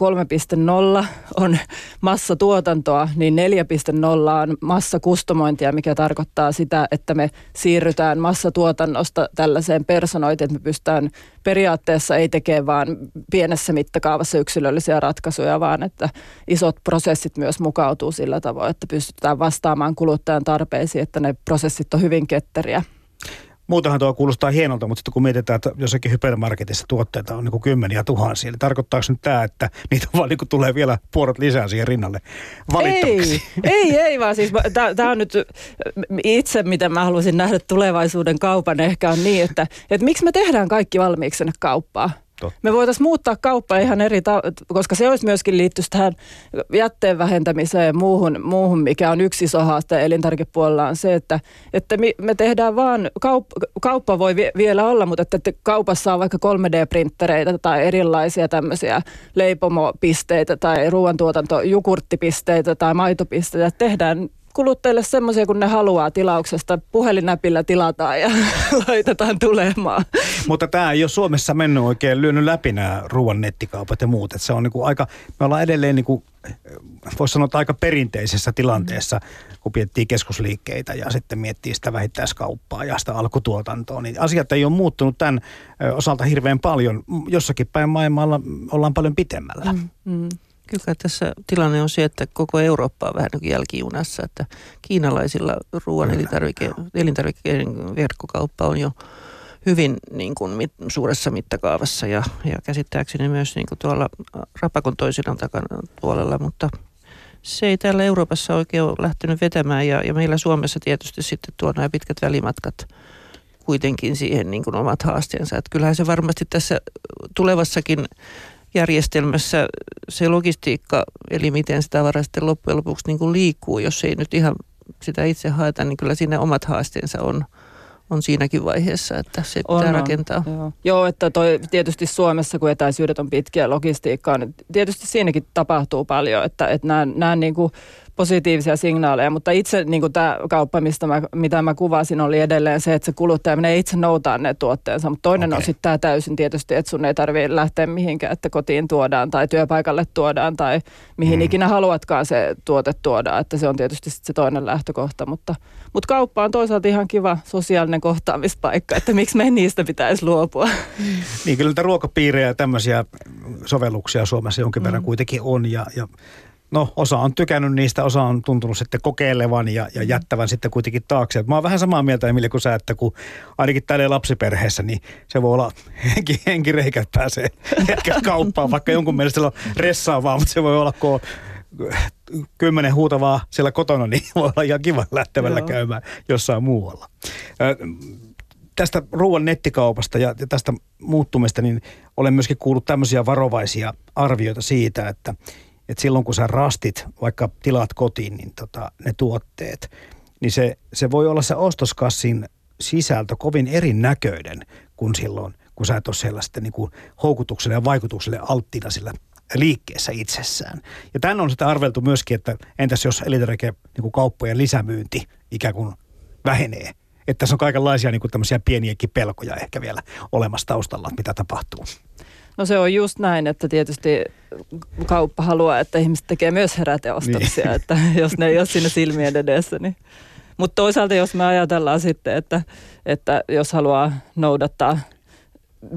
Speaker 3: 3.0 on massatuotantoa, niin 4.0 on massakustomointia, mikä tarkoittaa sitä, että me siirrytään massatuotannosta tällaiseen personoitiin, että me pystytään periaatteessa ei tekee vaan pienessä mittakaavassa yksilöllisiä ratkaisuja, vaan että isot prosessit myös mukautuu sillä tavoin, että pystytään vastaamaan kuluttajan tarpeisiin, että ne prosessit on hyvin ketteriä.
Speaker 2: Muutenhan tuo kuulostaa hienolta, mutta sitten kun mietitään, että jossakin hypermarketissa tuotteita on niin kuin kymmeniä tuhansia, niin tarkoittaako nyt tämä, että niitä vaan niin tulee vielä puolet lisää siihen rinnalle
Speaker 3: valittavaksi? Ei, ei, ei vaan siis tämä on nyt itse, mitä mä haluaisin nähdä tulevaisuuden kaupan ehkä on niin, että, että miksi me tehdään kaikki valmiiksi sinne kauppaan? Totta. Me voitaisiin muuttaa kauppaa ihan eri, ta- koska se olisi myöskin liittyisi tähän jätteen vähentämiseen ja muuhun, muuhun mikä on yksi iso haaste elintarvikepuolella on se, että, että me tehdään vaan, kaup- kauppa voi vi- vielä olla, mutta että kaupassa on vaikka 3D-printtereitä tai erilaisia tämmöisiä leipomopisteitä tai ruoantuotanto, jukurttipisteitä tai maitopisteitä. Tehdään kuluttajille semmoisia, kun ne haluaa tilauksesta. Puhelinnäpillä tilataan ja laitetaan tulemaan.
Speaker 2: Mutta tämä ei ole Suomessa mennyt oikein lyönyt läpi nämä ruoan nettikaupat ja muut. Et se on niinku aika, me ollaan edelleen niinku, voisi sanoa, aika perinteisessä tilanteessa, kun miettii keskusliikkeitä ja sitten miettii sitä vähittäiskauppaa ja sitä alkutuotantoa. Niin asiat ei ole muuttunut tämän osalta hirveän paljon. Jossakin päin maailmalla ollaan paljon pitemmällä. Mm, mm.
Speaker 4: Kyllä tässä tilanne on se, että koko Eurooppa on vähän niin jälkijunassa, että kiinalaisilla ruoan elintarvike, elintarvikkeiden verkkokauppa on jo hyvin niin kuin mit, suuressa mittakaavassa ja, ja käsittääkseni myös niin kuin tuolla Rapakon toisena takana puolella, mutta se ei täällä Euroopassa oikein ole lähtenyt vetämään ja, ja meillä Suomessa tietysti sitten tuo nämä pitkät välimatkat kuitenkin siihen niin kuin omat haasteensa. Että kyllähän se varmasti tässä tulevassakin järjestelmässä se logistiikka, eli miten sitä tavara sitten loppujen lopuksi niin kuin liikkuu, jos ei nyt ihan sitä itse haeta, niin kyllä siinä omat haasteensa on, on siinäkin vaiheessa, että se on, pitää on, rakentaa.
Speaker 3: Joo. joo, että toi, tietysti Suomessa, kun etäisyydet on pitkiä logistiikkaa, niin tietysti siinäkin tapahtuu paljon, että, että nämä, nämä niin kuin positiivisia signaaleja, mutta itse niin kuin tämä kauppa, mistä mä, mitä mä kuvasin, oli edelleen se, että se kuluttaja menee itse noutaa ne tuotteensa, mutta toinen okay. on sitten tämä täysin tietysti, että sun ei tarvitse lähteä mihinkään, että kotiin tuodaan tai työpaikalle tuodaan tai mihin mm. ikinä haluatkaan se tuote tuodaan, että se on tietysti sit se toinen lähtökohta, mutta, mutta kauppa on toisaalta ihan kiva sosiaalinen kohtaamispaikka, että miksi me niistä pitäisi luopua.
Speaker 2: Niin kyllä ruokapiirejä ja tämmöisiä sovelluksia Suomessa jonkin verran mm. kuitenkin on ja, ja no osa on tykännyt niistä, osa on tuntunut sitten kokeilevan ja, ja jättävän sitten kuitenkin taakse. Mä oon vähän samaa mieltä Emilia kuin sä, että kun ainakin täällä lapsiperheessä, niin se voi olla henki, henkireikät pääsee hetken kauppaan, vaikka jonkun mielestä se on ressaavaa, mutta se voi olla, kun kymmenen huutavaa siellä kotona, niin voi olla ihan kiva lähtevällä Joo. käymään jossain muualla. Tästä ruoan nettikaupasta ja tästä muuttumista, niin olen myöskin kuullut tämmöisiä varovaisia arvioita siitä, että että silloin kun sä rastit, vaikka tilaat kotiin, niin tota, ne tuotteet, niin se, se voi olla se ostoskassin sisältö kovin erinäköinen kuin silloin, kun sä et ole siellä sitten niin kuin houkutukselle ja vaikutukselle alttiina sillä liikkeessä itsessään. Ja tämän on sitten arveltu myöskin, että entäs jos elintarvike niin kauppojen lisämyynti ikään kuin vähenee. Että tässä on kaikenlaisia niin kuin tämmöisiä pieniäkin pelkoja ehkä vielä olemassa taustalla, mitä tapahtuu.
Speaker 3: No se on just näin, että tietysti kauppa haluaa, että ihmiset tekee myös heräteostoksia, niin. että jos ne ei ole siinä silmien edessä. Niin. Mutta toisaalta jos me ajatellaan sitten, että, että jos haluaa noudattaa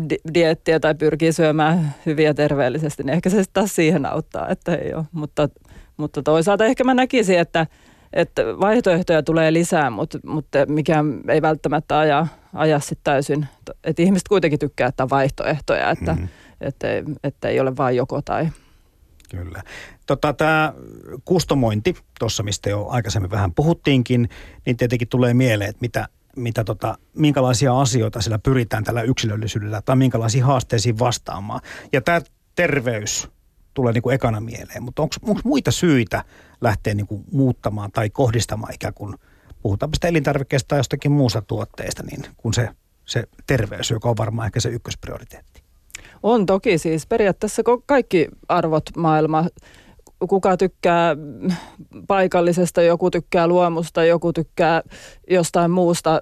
Speaker 3: di- diettiä tai pyrkii syömään hyviä terveellisesti, niin ehkä se taas siihen auttaa, että ei ole. Mutta, mutta toisaalta ehkä mä näkisin, että, että vaihtoehtoja tulee lisää, mutta, mutta mikään ei välttämättä aja, aja sitten täysin. Että ihmiset kuitenkin tykkää, että on vaihtoehtoja, että, mm-hmm että, että ei ole vain joko tai.
Speaker 2: Kyllä. Tota, Tämä kustomointi, tuossa mistä jo aikaisemmin vähän puhuttiinkin, niin tietenkin tulee mieleen, että mitä, mitä tota, minkälaisia asioita sillä pyritään tällä yksilöllisyydellä tai minkälaisiin haasteisiin vastaamaan. Ja tämä terveys tulee niin kuin ekana mieleen. Mutta onko muita syitä lähteä niin kuin muuttamaan tai kohdistamaan ikään kuin, puhutaanpa sitä elintarvikkeesta tai jostakin muusta tuotteesta, niin kun se, se terveys, joka on varmaan ehkä se ykkösprioriteetti.
Speaker 3: On toki siis periaatteessa kaikki arvot maailma kuka tykkää paikallisesta, joku tykkää luomusta, joku tykkää jostain muusta.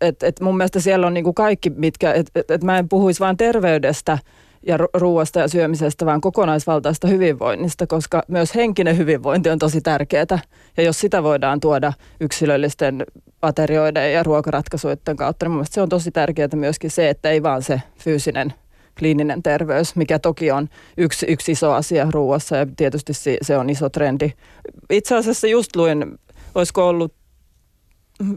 Speaker 3: Et, et mun mielestä siellä on niinku kaikki, mitkä, että et, et mä en puhuisi vain terveydestä ja ruoasta ja syömisestä, vaan kokonaisvaltaista hyvinvoinnista, koska myös henkinen hyvinvointi on tosi tärkeää. Ja jos sitä voidaan tuoda yksilöllisten aterioiden ja ruokaratkaisuiden kautta, niin mun mielestä se on tosi tärkeää myöskin se, että ei vaan se fyysinen kliininen terveys, mikä toki on yksi, yksi iso asia ruuassa ja tietysti se on iso trendi. Itse asiassa just luin, olisiko ollut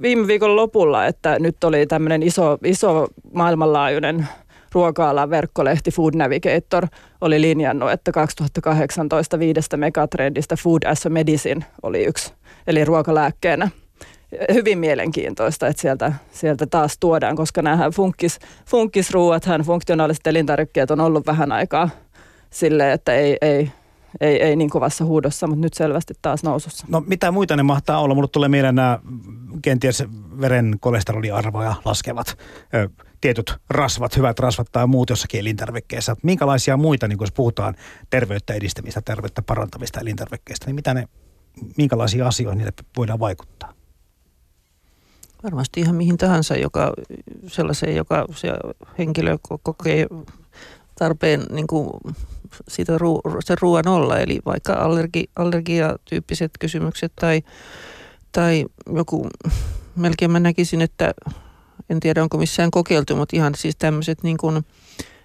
Speaker 3: viime viikon lopulla, että nyt oli tämmöinen iso, iso maailmanlaajuinen ruoka-alan verkkolehti Food Navigator oli linjannut, että 2018 viidestä megatrendistä Food as a Medicine oli yksi, eli ruokalääkkeenä – hyvin mielenkiintoista, että sieltä, sieltä taas tuodaan, koska nämä funkis, funkisruuathan, funktionaaliset elintarvikkeet on ollut vähän aikaa silleen, että ei, ei, ei, ei niin kovassa huudossa, mutta nyt selvästi taas nousussa.
Speaker 2: No mitä muita ne mahtaa olla? Mulle tulee mieleen nämä kenties veren kolesteroliarvoja laskevat ö, tietyt rasvat, hyvät rasvat tai muut jossakin elintarvikkeessa. Minkälaisia muita, niin kun jos puhutaan terveyttä edistämistä, terveyttä parantavista elintarvikkeista, niin mitä ne, minkälaisia asioita niille voidaan vaikuttaa?
Speaker 4: Varmasti ihan mihin tahansa, joka, sellaiseen, joka se henkilö kokee tarpeen niin kuin siitä ruu, sen ruoan olla. Eli vaikka allergi, allergiatyyppiset kysymykset tai, tai joku, melkein mä näkisin, että en tiedä onko missään kokeiltu, mutta ihan siis tämmöiset niin kuin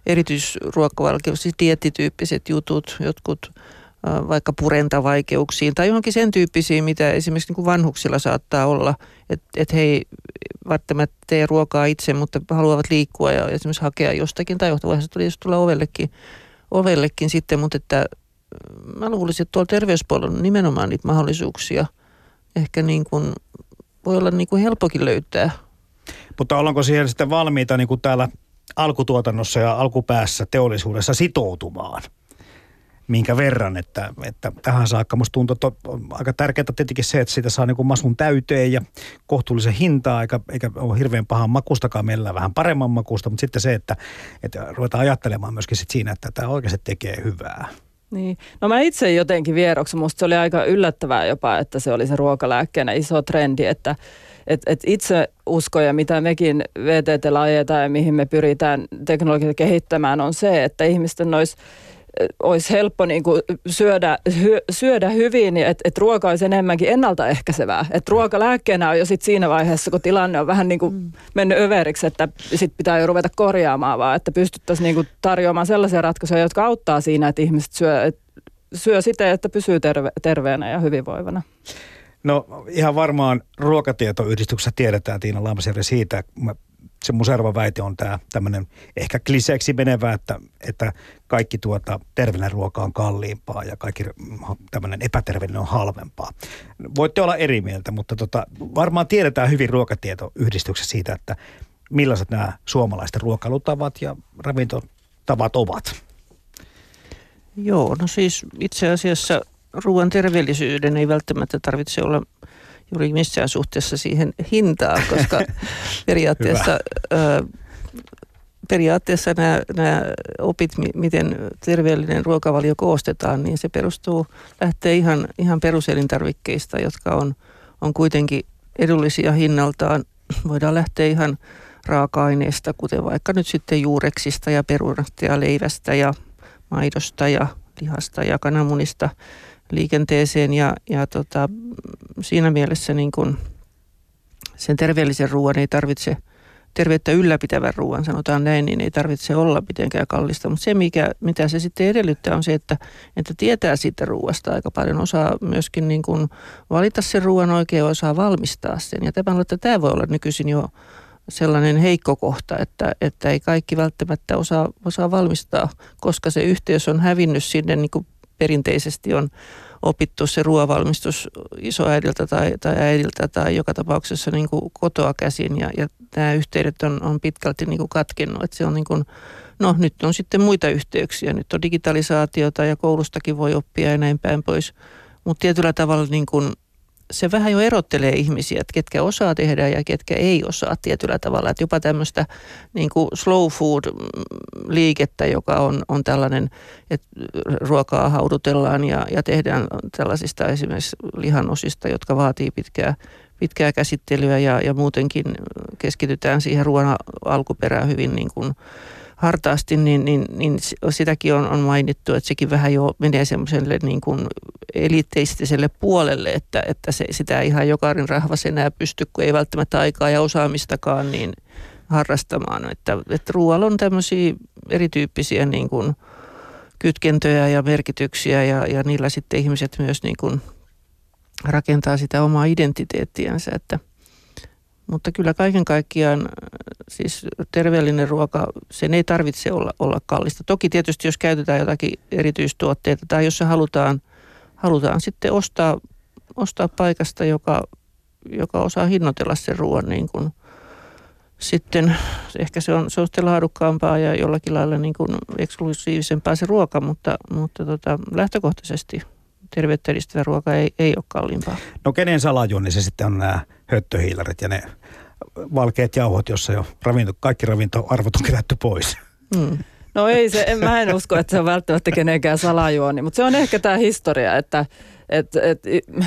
Speaker 4: erityisruokavalkeus, siis diettityyppiset jutut, jotkut vaikka purentavaikeuksiin tai johonkin sen tyyppisiin, mitä esimerkiksi niin kuin vanhuksilla saattaa olla, että et he ei välttämättä tee ruokaa itse, mutta haluavat liikkua ja esimerkiksi hakea jostakin, tai voihan se tuli tulla ovellekin, ovellekin sitten, mutta että mä luulisin, että tuolla terveyspuolella on nimenomaan niitä mahdollisuuksia ehkä niin kuin, voi olla niin kuin helpokin löytää.
Speaker 2: Mutta ollaanko siihen sitten valmiita niin kuin täällä alkutuotannossa ja alkupäässä teollisuudessa sitoutumaan? Minkä verran, että, että tähän saakka musta tuntuu, että on aika tärkeää tietenkin se, että siitä saa niin masun täyteen ja kohtuullisen hintaa, eikä, eikä ole hirveän pahan makustakaan, meillä vähän paremman makusta, mutta sitten se, että, että ruvetaan ajattelemaan myöskin sit siinä, että tämä oikeasti tekee hyvää.
Speaker 3: Niin. No mä itse jotenkin vieroksi, musta se oli aika yllättävää jopa, että se oli se ruokalääkkeenä iso trendi, että et, et itse usko ja mitä mekin VTT ajetaan ja mihin me pyritään teknologiaa kehittämään on se, että ihmisten olisi olisi helppo niin kuin syödä, hy, syödä hyvin, että et ruoka olisi enemmänkin ennaltaehkäisevää. Että ruoka lääkkeenä on jo sit siinä vaiheessa, kun tilanne on vähän niin kuin mm. mennyt överiksi, että sit pitää jo ruveta korjaamaan, vaan että pystyttäisiin niin kuin tarjoamaan sellaisia ratkaisuja, jotka auttaa siinä, että ihmiset syö, et, syö sitä, että pysyy terve, terveenä ja hyvinvoivana.
Speaker 2: No ihan varmaan ruokatietoyhdistyksessä tiedetään Tiina Lamsjärvi siitä, mä se mun seuraava väite on tämä tämmöinen ehkä kliseeksi menevä, että, että kaikki tuota terveellinen ruoka on kalliimpaa ja kaikki tämmöinen epäterveellinen on halvempaa. Voitte olla eri mieltä, mutta tota, varmaan tiedetään hyvin ruokatietoyhdistyksessä siitä, että millaiset nämä suomalaisten ruokailutavat ja ravintotavat ovat.
Speaker 4: Joo, no siis itse asiassa ruoan terveellisyyden ei välttämättä tarvitse olla juuri missään suhteessa siihen hintaan, koska periaatteessa, ö, periaatteessa nämä, nämä opit, miten terveellinen ruokavalio koostetaan, niin se perustuu, lähtee ihan, ihan peruselintarvikkeista, jotka on, on kuitenkin edullisia hinnaltaan. Voidaan lähteä ihan raaka-aineista, kuten vaikka nyt sitten juureksista ja perunasta ja leivästä ja maidosta ja lihasta ja kananmunista – liikenteeseen ja, ja tota, siinä mielessä niin kun sen terveellisen ruoan ei tarvitse, terveyttä ylläpitävän ruoan sanotaan näin, niin ei tarvitse olla mitenkään kallista. Mutta se, mikä, mitä se sitten edellyttää, on se, että, että tietää siitä ruoasta aika paljon, osaa myöskin niin kun valita sen ruoan oikein, osaa valmistaa sen. Ja tämä, että tämä voi olla nykyisin jo sellainen heikko kohta, että, että ei kaikki välttämättä osaa, osaa valmistaa, koska se yhteys on hävinnyt sinne niin kuin perinteisesti on opittu se ruoavalmistus isoäidiltä tai, tai äidiltä tai joka tapauksessa niin kuin kotoa käsin ja, ja nämä yhteydet on, on pitkälti niin kuin katkennut. Että se on niin kuin No nyt on sitten muita yhteyksiä. Nyt on digitalisaatiota ja koulustakin voi oppia ja näin päin pois. Mutta tietyllä tavalla niin kun se vähän jo erottelee ihmisiä, että ketkä osaa tehdä ja ketkä ei osaa tietyllä tavalla. Että jopa tämmöistä niin kuin slow food liikettä, joka on, on tällainen, että ruokaa haudutellaan ja, ja tehdään tällaisista esimerkiksi lihanosista, jotka vaatii pitkää, pitkää käsittelyä ja, ja muutenkin keskitytään siihen ruoan alkuperään hyvin niin kuin hartaasti, niin, niin, niin sitäkin on, on mainittu, että sekin vähän jo menee semmoiselle niin kuin elitteistiselle puolelle, että, että se, sitä ihan jokainen rahvas enää pysty, kun ei välttämättä aikaa ja osaamistakaan niin harrastamaan. Että, että ruoalla on tämmöisiä erityyppisiä niin kuin kytkentöjä ja merkityksiä ja, ja niillä sitten ihmiset myös niin kuin rakentaa sitä omaa identiteettiänsä, että – mutta kyllä kaiken kaikkiaan siis terveellinen ruoka, sen ei tarvitse olla, olla kallista. Toki tietysti jos käytetään jotakin erityistuotteita tai jos se halutaan, halutaan sitten ostaa, ostaa paikasta, joka, joka osaa hinnoitella sen ruoan niin kuin sitten ehkä se on, se on sitten laadukkaampaa ja jollakin lailla niin kuin eksklusiivisempaa se ruoka, mutta, mutta tota, lähtökohtaisesti terveyttä edistävä ruoka ei, ei ole kalliimpaa.
Speaker 2: No kenen salajuoni se sitten on nämä höttöhiilarit ja ne valkeat jauhot, jossa jo ravinto, kaikki ravintoarvot on kerätty pois?
Speaker 3: Mm. No ei se, en, mä en usko, että se on välttämättä kenenkään salajuoni, mutta se on ehkä tämä historia, että et, et,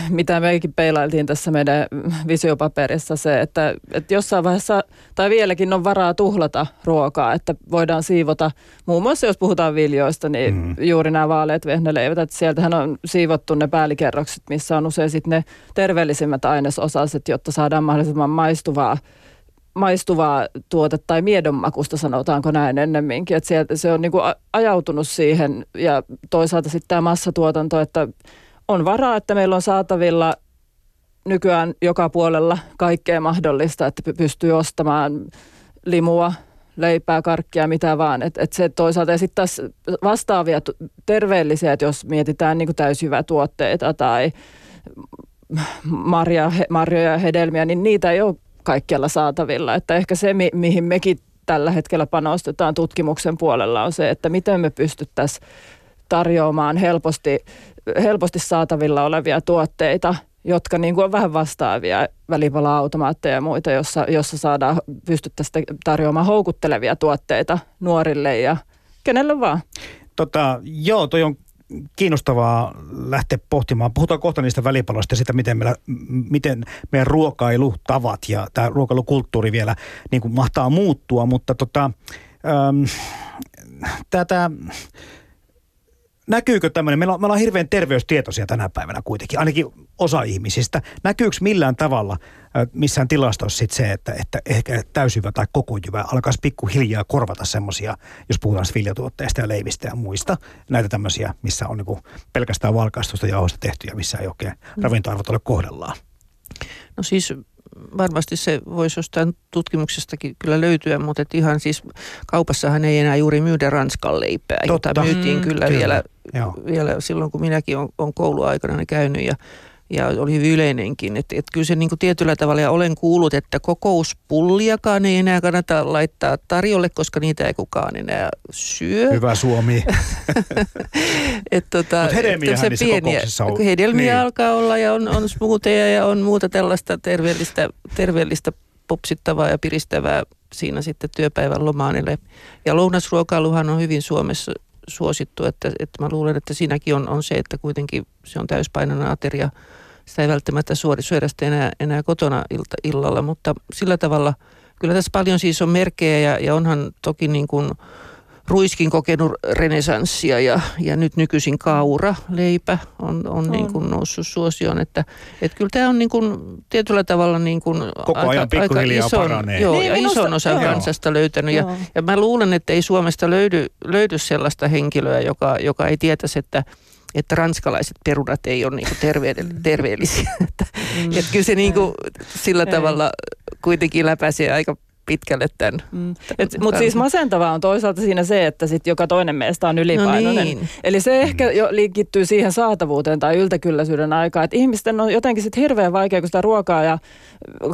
Speaker 3: mitä meikin peilailtiin tässä meidän visiopaperissa se, että et jossain vaiheessa tai vieläkin on varaa tuhlata ruokaa, että voidaan siivota, muun muassa jos puhutaan viljoista, niin mm. juuri nämä vaaleat vehnäleivät, että sieltähän on siivottu ne päällikerrokset, missä on usein sitten ne terveellisimmät ainesosaset, jotta saadaan mahdollisimman maistuvaa maistuvaa tuotetta tai miedonmakusta, sanotaanko näin ennemminkin. Että sieltä, se on niin kuin ajautunut siihen ja toisaalta sitten tämä massatuotanto, että on varaa, että meillä on saatavilla nykyään joka puolella kaikkea mahdollista, että pystyy ostamaan limua, leipää, karkkia, mitä vaan. Et, et se toisaalta ja sitten taas vastaavia terveellisiä, että jos mietitään niin tuotteita tai marja, marjoja ja hedelmiä, niin niitä ei ole kaikkialla saatavilla. Että ehkä se, mi, mihin mekin tällä hetkellä panostetaan tutkimuksen puolella on se, että miten me pystyttäisiin tarjoamaan helposti helposti saatavilla olevia tuotteita, jotka niin kuin on vähän vastaavia välipala-automaatteja ja muita, jossa, jossa saadaan pystyttäisiin tarjoamaan houkuttelevia tuotteita nuorille ja kenelle vaan.
Speaker 2: Tota, joo, toi on kiinnostavaa lähteä pohtimaan. Puhutaan kohta niistä välipaloista ja sitä, miten, meillä, miten meidän ruokailutavat ja tämä ruokailukulttuuri vielä niin kuin mahtaa muuttua, mutta tota, äm, tätä näkyykö tämmöinen, meillä on, me ollaan hirveän terveystietoisia tänä päivänä kuitenkin, ainakin osa ihmisistä. Näkyykö millään tavalla missään tilastossa sit se, että, että ehkä täysyvä tai koko jyvä alkaisi pikkuhiljaa korvata semmoisia, jos puhutaan viljatuotteista ja leivistä ja muista, näitä tämmöisiä, missä on niinku pelkästään valkaistusta jauhosta tehtyjä, missä ei oikein mm. ravintoarvot ole kohdallaan?
Speaker 4: No siis varmasti se voisi jostain tutkimuksestakin kyllä löytyä, mutta et ihan siis kaupassahan ei enää juuri myydä ranskan leipää, Totta. jota myytiin mm, kyllä, kyllä. Vielä, vielä silloin, kun minäkin olen kouluaikana käynyt ja ja oli hyvin yleinenkin. Että et kyllä se niin kuin tietyllä tavalla, ja olen kuullut, että kokouspulliakaan ei enää kannata laittaa tarjolle, koska niitä ei kukaan enää syö.
Speaker 2: Hyvä Suomi.
Speaker 4: et tota, Mutta hedelmiähän niissä pieniä, on. Hedelmiä niin. alkaa olla ja on, on smoothieja ja on muuta tällaista terveellistä, terveellistä popsittavaa ja piristävää siinä sitten työpäivän lomaanille. Ja lounasruokailuhan on hyvin Suomessa suosittu, että, että mä luulen, että siinäkin on, on se, että kuitenkin se on täyspainoinen ateria. Sitä ei välttämättä suori syödä enää, enää kotona ilta, illalla, mutta sillä tavalla kyllä tässä paljon siis on merkkejä ja, ja onhan toki niin kuin – ruiskin kokenut renesanssia ja, ja nyt nykyisin kaura, leipä on, on, on. Niin kuin noussut suosioon. Että, että kyllä tämä on niin kuin tietyllä tavalla niin kuin
Speaker 2: Koko aika, ajan pikkuhiljaa ison, paranee.
Speaker 4: Joo, niin, ja minusta, ison osan joo. kansasta löytänyt. Ja, ja mä luulen, että ei Suomesta löydy, löydy sellaista henkilöä, joka, joka ei tietäisi, että että ranskalaiset perunat ei ole niinku terveellisiä. että, mm. että kyllä se niinku sillä tavalla kuitenkin läpäisee aika pitkälle tämän.
Speaker 3: Mm. Mutta siis masentavaa on toisaalta siinä se, että sit joka toinen meistä on ylipainoinen. No niin. Eli se ehkä jo liikittyy siihen saatavuuteen tai yltäkylläisyyden aikaan. Että ihmisten on jotenkin sit hirveän vaikea, kun sitä ruokaa ja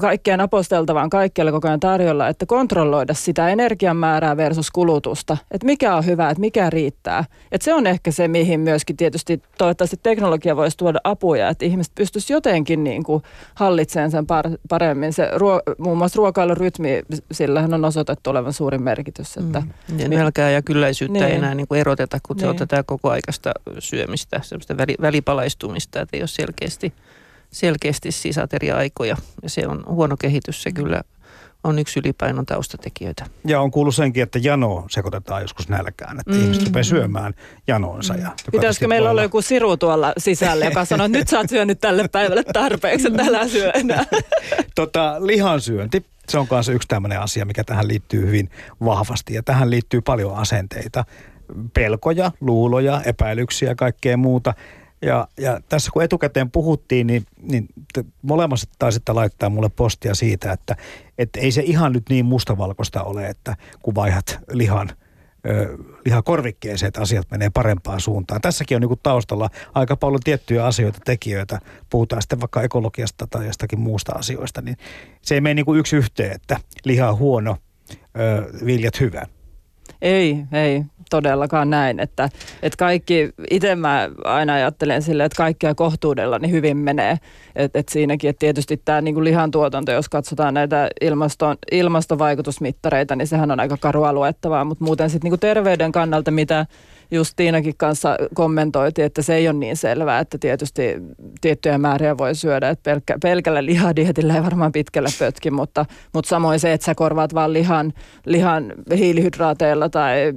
Speaker 3: kaikkea naposteltavaa kaikkialle koko ajan tarjolla, että kontrolloida sitä energian määrää versus kulutusta. Että mikä on hyvä, että mikä riittää. Että se on ehkä se, mihin myöskin tietysti toivottavasti teknologia voisi tuoda apuja, että ihmiset pystyisivät jotenkin niin kuin hallitsemaan sen paremmin. Se ruo, muun muassa ruokailurytmi, sillähän on osoitettu olevan suurin merkitys. Että
Speaker 4: mm. Ja nälkää ja kylläisyyttä niin. ei enää niin kuin eroteta, kun niin. otetaan koko aikaista syömistä, semmoista väli, välipalaistumista, että ei ole selkeästi, selkeästi siis ateriaikoja. Ja se on huono kehitys, se mm. kyllä on yksi ylipainon taustatekijöitä.
Speaker 2: Ja on kuullut senkin, että jano sekoitetaan joskus nälkään, että mm. ihmiset rupeaa syömään janoonsa. Ja
Speaker 3: Pitäisikö meillä olla joku siru tuolla sisällä, joka sanoo, että nyt sä oot syönyt tälle päivälle tarpeeksi, että älä syö enää.
Speaker 2: tota, lihansyönti, se on myös yksi tämmöinen asia, mikä tähän liittyy hyvin vahvasti. Ja tähän liittyy paljon asenteita, pelkoja, luuloja, epäilyksiä ja kaikkea muuta. Ja, ja tässä kun etukäteen puhuttiin, niin, niin molemmat taisitte laittaa mulle postia siitä, että, että ei se ihan nyt niin mustavalkoista ole, että kun vaihat lihan, ö, lihakorvikkeeseen, että asiat menee parempaan suuntaan. Tässäkin on niin taustalla aika paljon tiettyjä asioita, tekijöitä. Puhutaan sitten vaikka ekologiasta tai jostakin muusta asioista, niin se ei mene niin kuin yksi yhteen, että liha huono, ö, viljat hyvä.
Speaker 3: Ei, ei todellakaan näin, että, että kaikki, itse mä aina ajattelen silleen, että kaikkea kohtuudella niin hyvin menee. Et, et siinäkin, että tietysti tämä niin lihantuotanto, jos katsotaan näitä ilmaston, ilmastovaikutusmittareita, niin sehän on aika karua luettavaa, mutta muuten sitten niin terveyden kannalta, mitä just Tiinakin kanssa kommentoitiin, että se ei ole niin selvää, että tietysti tiettyjä määriä voi syödä, että pelkkä, pelkällä lihadietillä ei varmaan pitkällä pötki, mutta, mutta samoin se, että sä korvaat vaan lihan, lihan hiilihydraateilla tai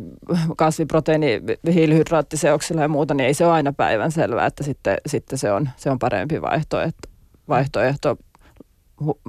Speaker 3: kasviproteiini hiilihydraattiseoksilla ja muuta, niin ei se ole aina päivän selvää, että sitten, sitten se, on, se on parempi vaihtoehto, vaihtoehto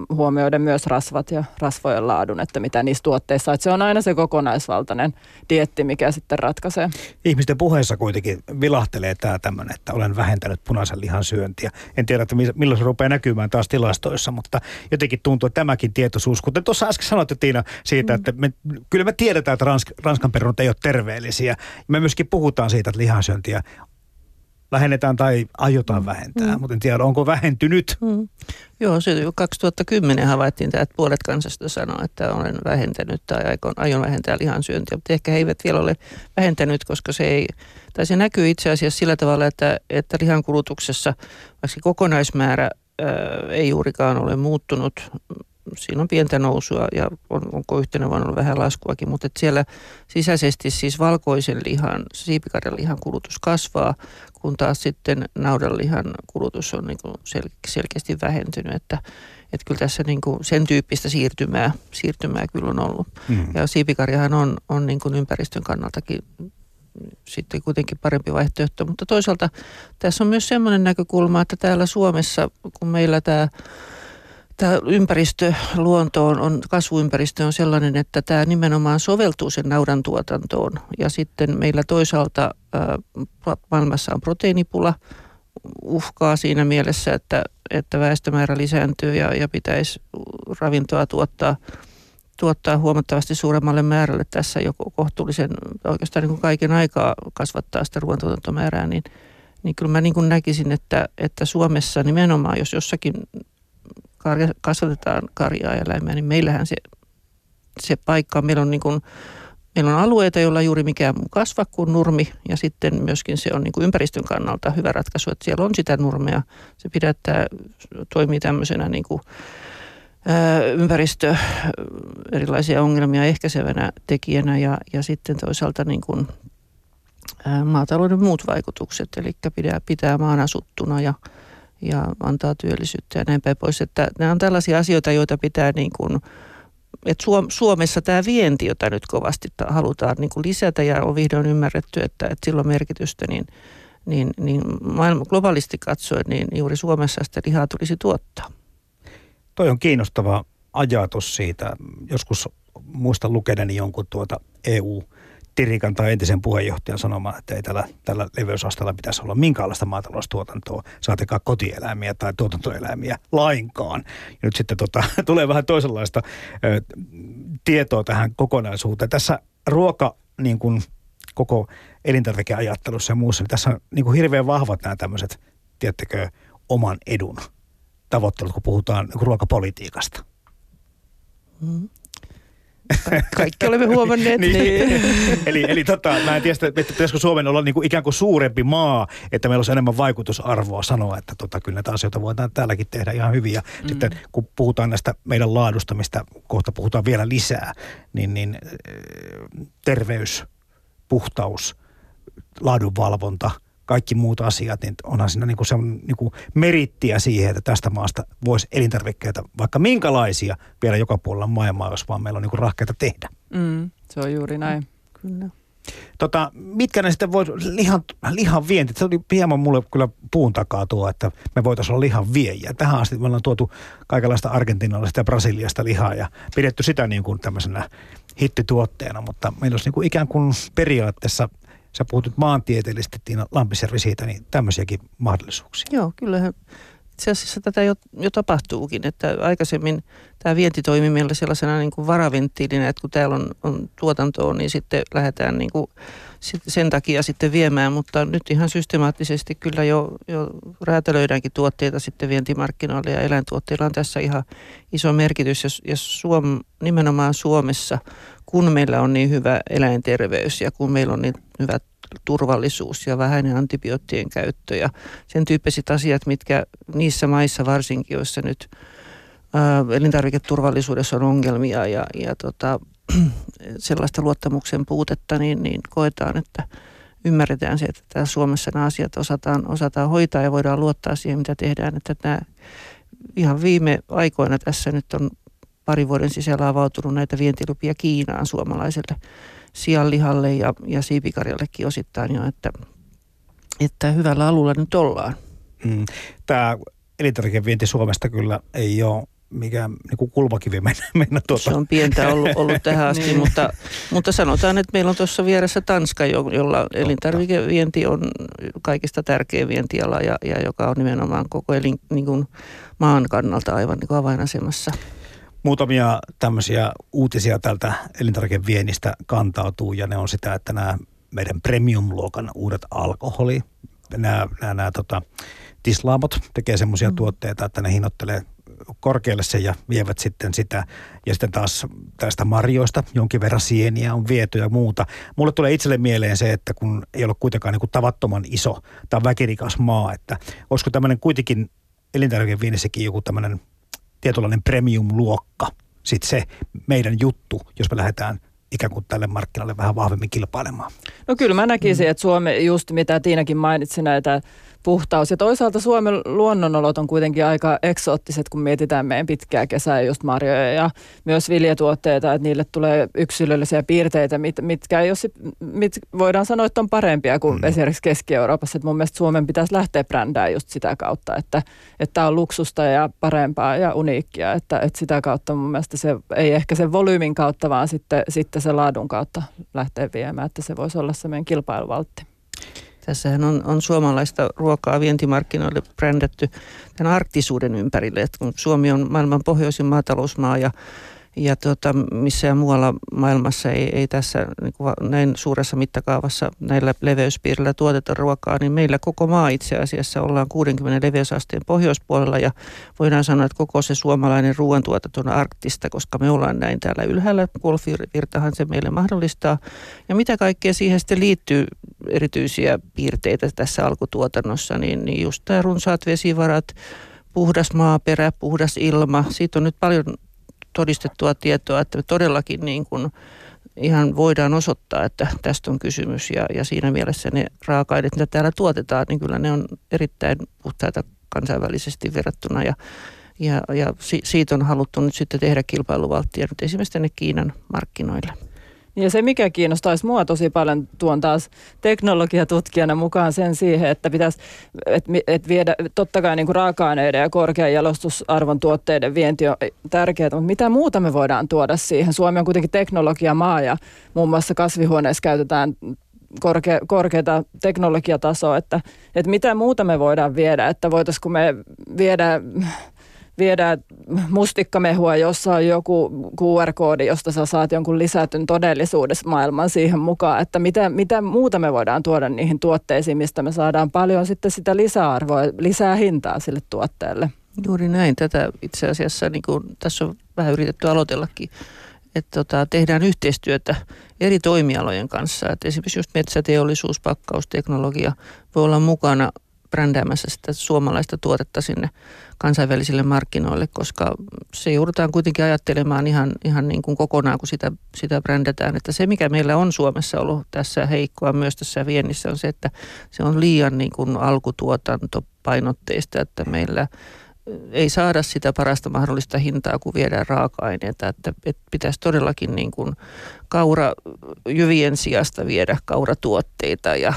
Speaker 3: huomioida myös rasvat ja rasvojen laadun, että mitä niissä tuotteissa. Että se on aina se kokonaisvaltainen dietti, mikä sitten ratkaisee.
Speaker 2: Ihmisten puheessa kuitenkin vilahtelee tämä tämmöinen, että olen vähentänyt punaisen lihan syöntiä. En tiedä, että milloin se rupeaa näkymään taas tilastoissa, mutta jotenkin tuntuu, että tämäkin tietoisuus, kuten tuossa äsken sanoit Tiina siitä, mm. että me, kyllä me tiedetään, että Ransk, Ranskan perunat ei ole terveellisiä. Me myöskin puhutaan siitä, että lihansyöntiä vähennetään tai aiotaan mm. vähentää, mm. mutta en tiedä, onko vähentynyt. Mm.
Speaker 4: Joo, se jo 2010 havaittiin tämä, että puolet kansasta sanoo, että olen vähentänyt tai aion, aion vähentää lihansyöntiä, mutta ehkä he eivät vielä ole vähentänyt, koska se ei, tai se näkyy itse asiassa sillä tavalla, että, että lihan kulutuksessa, vaikka kokonaismäärä ää, ei juurikaan ole muuttunut, siinä on pientä nousua ja on, onko yhtenä vuonna ollut vähän laskuakin, mutta siellä sisäisesti siis valkoisen lihan, siipikarjan lihan kulutus kasvaa, kun taas sitten naudanlihan kulutus on niin kuin sel- selkeästi vähentynyt, että, että kyllä tässä niin kuin sen tyyppistä siirtymää, siirtymää kyllä on ollut. Mm. Ja siipikarjahan on, on niin kuin ympäristön kannaltakin sitten kuitenkin parempi vaihtoehto, mutta toisaalta tässä on myös semmoinen näkökulma, että täällä Suomessa, kun meillä tämä tämä ympäristö, luonto on, on, kasvuympäristö on sellainen, että tämä nimenomaan soveltuu sen naudan tuotantoon. Ja sitten meillä toisaalta ää, maailmassa on proteiinipula, uhkaa siinä mielessä, että, että väestömäärä lisääntyy ja, ja pitäisi ravintoa tuottaa, tuottaa huomattavasti suuremmalle määrälle tässä joko kohtuullisen, oikeastaan niin kuin kaiken aikaa kasvattaa sitä ruoantuotantomäärää, niin, niin kyllä mä niin kuin näkisin, että, että Suomessa nimenomaan, jos jossakin karja, kasvatetaan karjaa ja eläimiä, niin meillähän se, se paikka, meillä on, niin kuin, meillä on alueita, joilla juuri mikään muu kasva kuin nurmi ja sitten myöskin se on niin kuin ympäristön kannalta hyvä ratkaisu, että siellä on sitä nurmea. Se pidättää, toimii tämmöisenä niin kuin, ympäristö erilaisia ongelmia ehkäisevänä tekijänä ja, ja sitten toisaalta niin kuin, maatalouden muut vaikutukset, eli pitää, pitää maan asuttuna ja, ja antaa työllisyyttä ja näin päin pois. Että nämä on tällaisia asioita, joita pitää niin kuin, että Suomessa tämä vienti, jota nyt kovasti halutaan niin kuin lisätä ja on vihdoin ymmärretty, että, että sillä on merkitystä, niin, niin, niin maailma, globaalisti katsoen, niin juuri Suomessa sitä lihaa tulisi tuottaa.
Speaker 2: Toi on kiinnostava ajatus siitä. Joskus muistan lukeneeni jonkun tuota EU- Tirikan tai entisen puheenjohtajan sanomaan, että ei tällä, tällä leveysasteella pitäisi olla minkäänlaista maataloustuotantoa, saatekaan kotieläimiä tai tuotantoeläimiä lainkaan. Ja nyt sitten tota, tulee vähän toisenlaista ö, tietoa tähän kokonaisuuteen. Tässä ruoka niin kuin koko elintarvikeajattelussa ja muussa, niin tässä on niin kuin hirveän vahvat nämä tämmöiset, tiettekö, oman edun tavoittelut, kun puhutaan niin kuin ruokapolitiikasta.
Speaker 4: Mm. Kaikki olemme huomanneet. niin.
Speaker 2: niin. eli, eli tota, mä en tiedä, että pitäisikö Suomen olla niin kuin ikään kuin suurempi maa, että meillä olisi enemmän vaikutusarvoa sanoa, että tota, kyllä näitä asioita voidaan täälläkin tehdä ihan hyvin. Ja mm. sitten kun puhutaan näistä meidän laadusta, mistä kohta puhutaan vielä lisää, niin, niin terveys, puhtaus, laadunvalvonta – kaikki muut asiat, niin onhan siinä niin kuin se on niin kuin merittiä siihen, että tästä maasta voisi elintarvikkeita, vaikka minkälaisia, vielä joka puolella maailmaa, jos vaan meillä on niin kuin rahkeita tehdä.
Speaker 3: Mm, se on juuri näin. Kyllä.
Speaker 2: Tota, mitkä ne sitten voisi, lihan, lihan vienti, se oli hieman mulle kyllä puun takaa tuo, että me voitaisiin olla lihan viejiä. Tähän asti me ollaan tuotu kaikenlaista argentinalaista ja brasiliasta lihaa ja pidetty sitä niin kuin tämmöisenä hittituotteena, mutta meillä olisi niin kuin ikään kuin periaatteessa sä puhut nyt maantieteellisesti Tiina Lampisjärvi siitä, niin tämmöisiäkin mahdollisuuksia.
Speaker 4: Joo, kyllähän itse asiassa tätä jo, jo tapahtuukin, että aikaisemmin tämä vienti toimi meillä sellaisena niin kuin varaventtiilinä, että kun täällä on, on tuotantoa, niin sitten lähdetään niin kuin sen takia sitten viemään, mutta nyt ihan systemaattisesti kyllä jo, jo räätälöidäänkin tuotteita sitten vientimarkkinoille ja eläintuotteilla on tässä ihan iso merkitys. Ja, ja Suom, nimenomaan Suomessa, kun meillä on niin hyvä eläinterveys ja kun meillä on niin hyvä turvallisuus ja vähäinen antibioottien käyttö ja sen tyyppiset asiat, mitkä niissä maissa varsinkin, joissa nyt ää, elintarviketurvallisuudessa on ongelmia ja, ja tota, sellaista luottamuksen puutetta, niin, niin koetaan, että ymmärretään se, että täällä Suomessa nämä asiat osataan, osataan hoitaa ja voidaan luottaa siihen, mitä tehdään. Että nämä ihan viime aikoina tässä nyt on pari vuoden sisällä avautunut näitä vientilupia Kiinaan suomalaiselle sianlihalle ja, ja siipikarjallekin osittain jo, että, että hyvällä alulla nyt ollaan.
Speaker 2: Mm. Tämä elintarvikevienti Suomesta kyllä ei ole mikään niin kuin kulmakivi mennä, mennä tuota.
Speaker 4: Se on pientä ollut, ollut tähän asti, niin. mutta, mutta sanotaan, että meillä on tuossa vieressä Tanska, jolla elintarvikevienti on kaikista tärkein vientiala ja, ja joka on nimenomaan koko elin, niin kuin maan kannalta aivan niin kuin avainasemassa.
Speaker 2: Muutamia tämmöisiä uutisia tältä elintarvikeviennistä kantautuu ja ne on sitä, että nämä meidän premium-luokan uudet alkoholi, nämä, nämä, nämä tota, tislaamot tekee semmoisia mm. tuotteita, että ne hinnoittelee korkealle se ja vievät sitten sitä. Ja sitten taas tästä marjoista jonkin verran sieniä on viety ja muuta. Mulle tulee itselle mieleen se, että kun ei ole kuitenkaan niin kuin tavattoman iso tai väkirikas maa, että olisiko tämmöinen kuitenkin elintarvikeviinissäkin joku tämmöinen tietynlainen premium-luokka, sitten se meidän juttu, jos me lähdetään ikään kuin tälle markkinalle vähän vahvemmin kilpailemaan.
Speaker 3: No kyllä mä näkisin, mm. että Suomi, just mitä Tiinakin mainitsi näitä puhtaus. Ja toisaalta Suomen luonnonolot on kuitenkin aika eksoottiset, kun mietitään meidän pitkää kesää, just marjoja ja myös viljatuotteita, että niille tulee yksilöllisiä piirteitä, mit, mitkä ei ole, mit voidaan sanoa, että on parempia kuin mm. esimerkiksi Keski-Euroopassa. Että mun mielestä Suomen pitäisi lähteä brändään just sitä kautta, että, että on luksusta ja parempaa ja uniikkia, että, että sitä kautta mun mielestä se ei ehkä sen volyymin kautta, vaan sitten, sitten se laadun kautta lähteä viemään, että se voisi olla se meidän kilpailuvaltti.
Speaker 4: Tässähän on, on suomalaista ruokaa vientimarkkinoille brändätty tämän arktisuuden ympärille. Että kun Suomi on maailman pohjoisin maatalousmaa ja ja tuota, missään muualla maailmassa ei, ei tässä niin kuin näin suuressa mittakaavassa näillä leveyspiirillä tuoteta ruokaa, niin meillä koko maa itse asiassa ollaan 60 leveysasteen pohjoispuolella ja voidaan sanoa, että koko se suomalainen ruoantuotanto on arktista, koska me ollaan näin täällä ylhäällä. Puolivirtahan se meille mahdollistaa. Ja mitä kaikkea siihen sitten liittyy erityisiä piirteitä tässä alkutuotannossa, niin, niin just tämä runsaat vesivarat, puhdas maaperä, puhdas ilma. Siitä on nyt paljon todistettua tietoa, että todellakin niin kuin ihan voidaan osoittaa, että tästä on kysymys ja, ja siinä mielessä ne raaka-aineet, mitä täällä tuotetaan, niin kyllä ne on erittäin puhtaita kansainvälisesti verrattuna ja, ja, ja si, siitä on haluttu nyt sitten tehdä kilpailuvalttia nyt esimerkiksi tänne Kiinan markkinoille.
Speaker 3: Ja se, mikä kiinnostaisi mua tosi paljon, tuon taas teknologiatutkijana mukaan sen siihen, että pitäisi et, et viedä, totta kai niin kuin raaka-aineiden ja korkean jalostusarvon tuotteiden vienti on tärkeää, mutta mitä muuta me voidaan tuoda siihen? Suomi on kuitenkin teknologiamaa ja muun muassa kasvihuoneessa käytetään korkea, korkeata teknologiatasoa, että, että mitä muuta me voidaan viedä, että voitaisiko me viedä viedä mustikkamehua, jossa on joku QR-koodi, josta sä saat jonkun lisätyn todellisuudessa maailman siihen mukaan, että mitä, mitä muuta me voidaan tuoda niihin tuotteisiin, mistä me saadaan paljon sitten sitä lisäarvoa, lisää hintaa sille tuotteelle.
Speaker 4: Juuri näin. Tätä itse asiassa niin kuin tässä on vähän yritetty aloitellakin että tota, tehdään yhteistyötä eri toimialojen kanssa. Et esimerkiksi just metsäteollisuus, pakkausteknologia voi olla mukana brändäämässä sitä suomalaista tuotetta sinne kansainvälisille markkinoille, koska se joudutaan kuitenkin ajattelemaan ihan, ihan niin kuin kokonaan, kun sitä, sitä brändätään. Että se, mikä meillä on Suomessa ollut tässä heikkoa myös tässä viennissä, on se, että se on liian niin kuin alkutuotantopainotteista, että meillä – ei saada sitä parasta mahdollista hintaa, kun viedään raaka-aineita. Että, että pitäisi todellakin niin kuin kaurajyvien sijasta viedä kauratuotteita ja,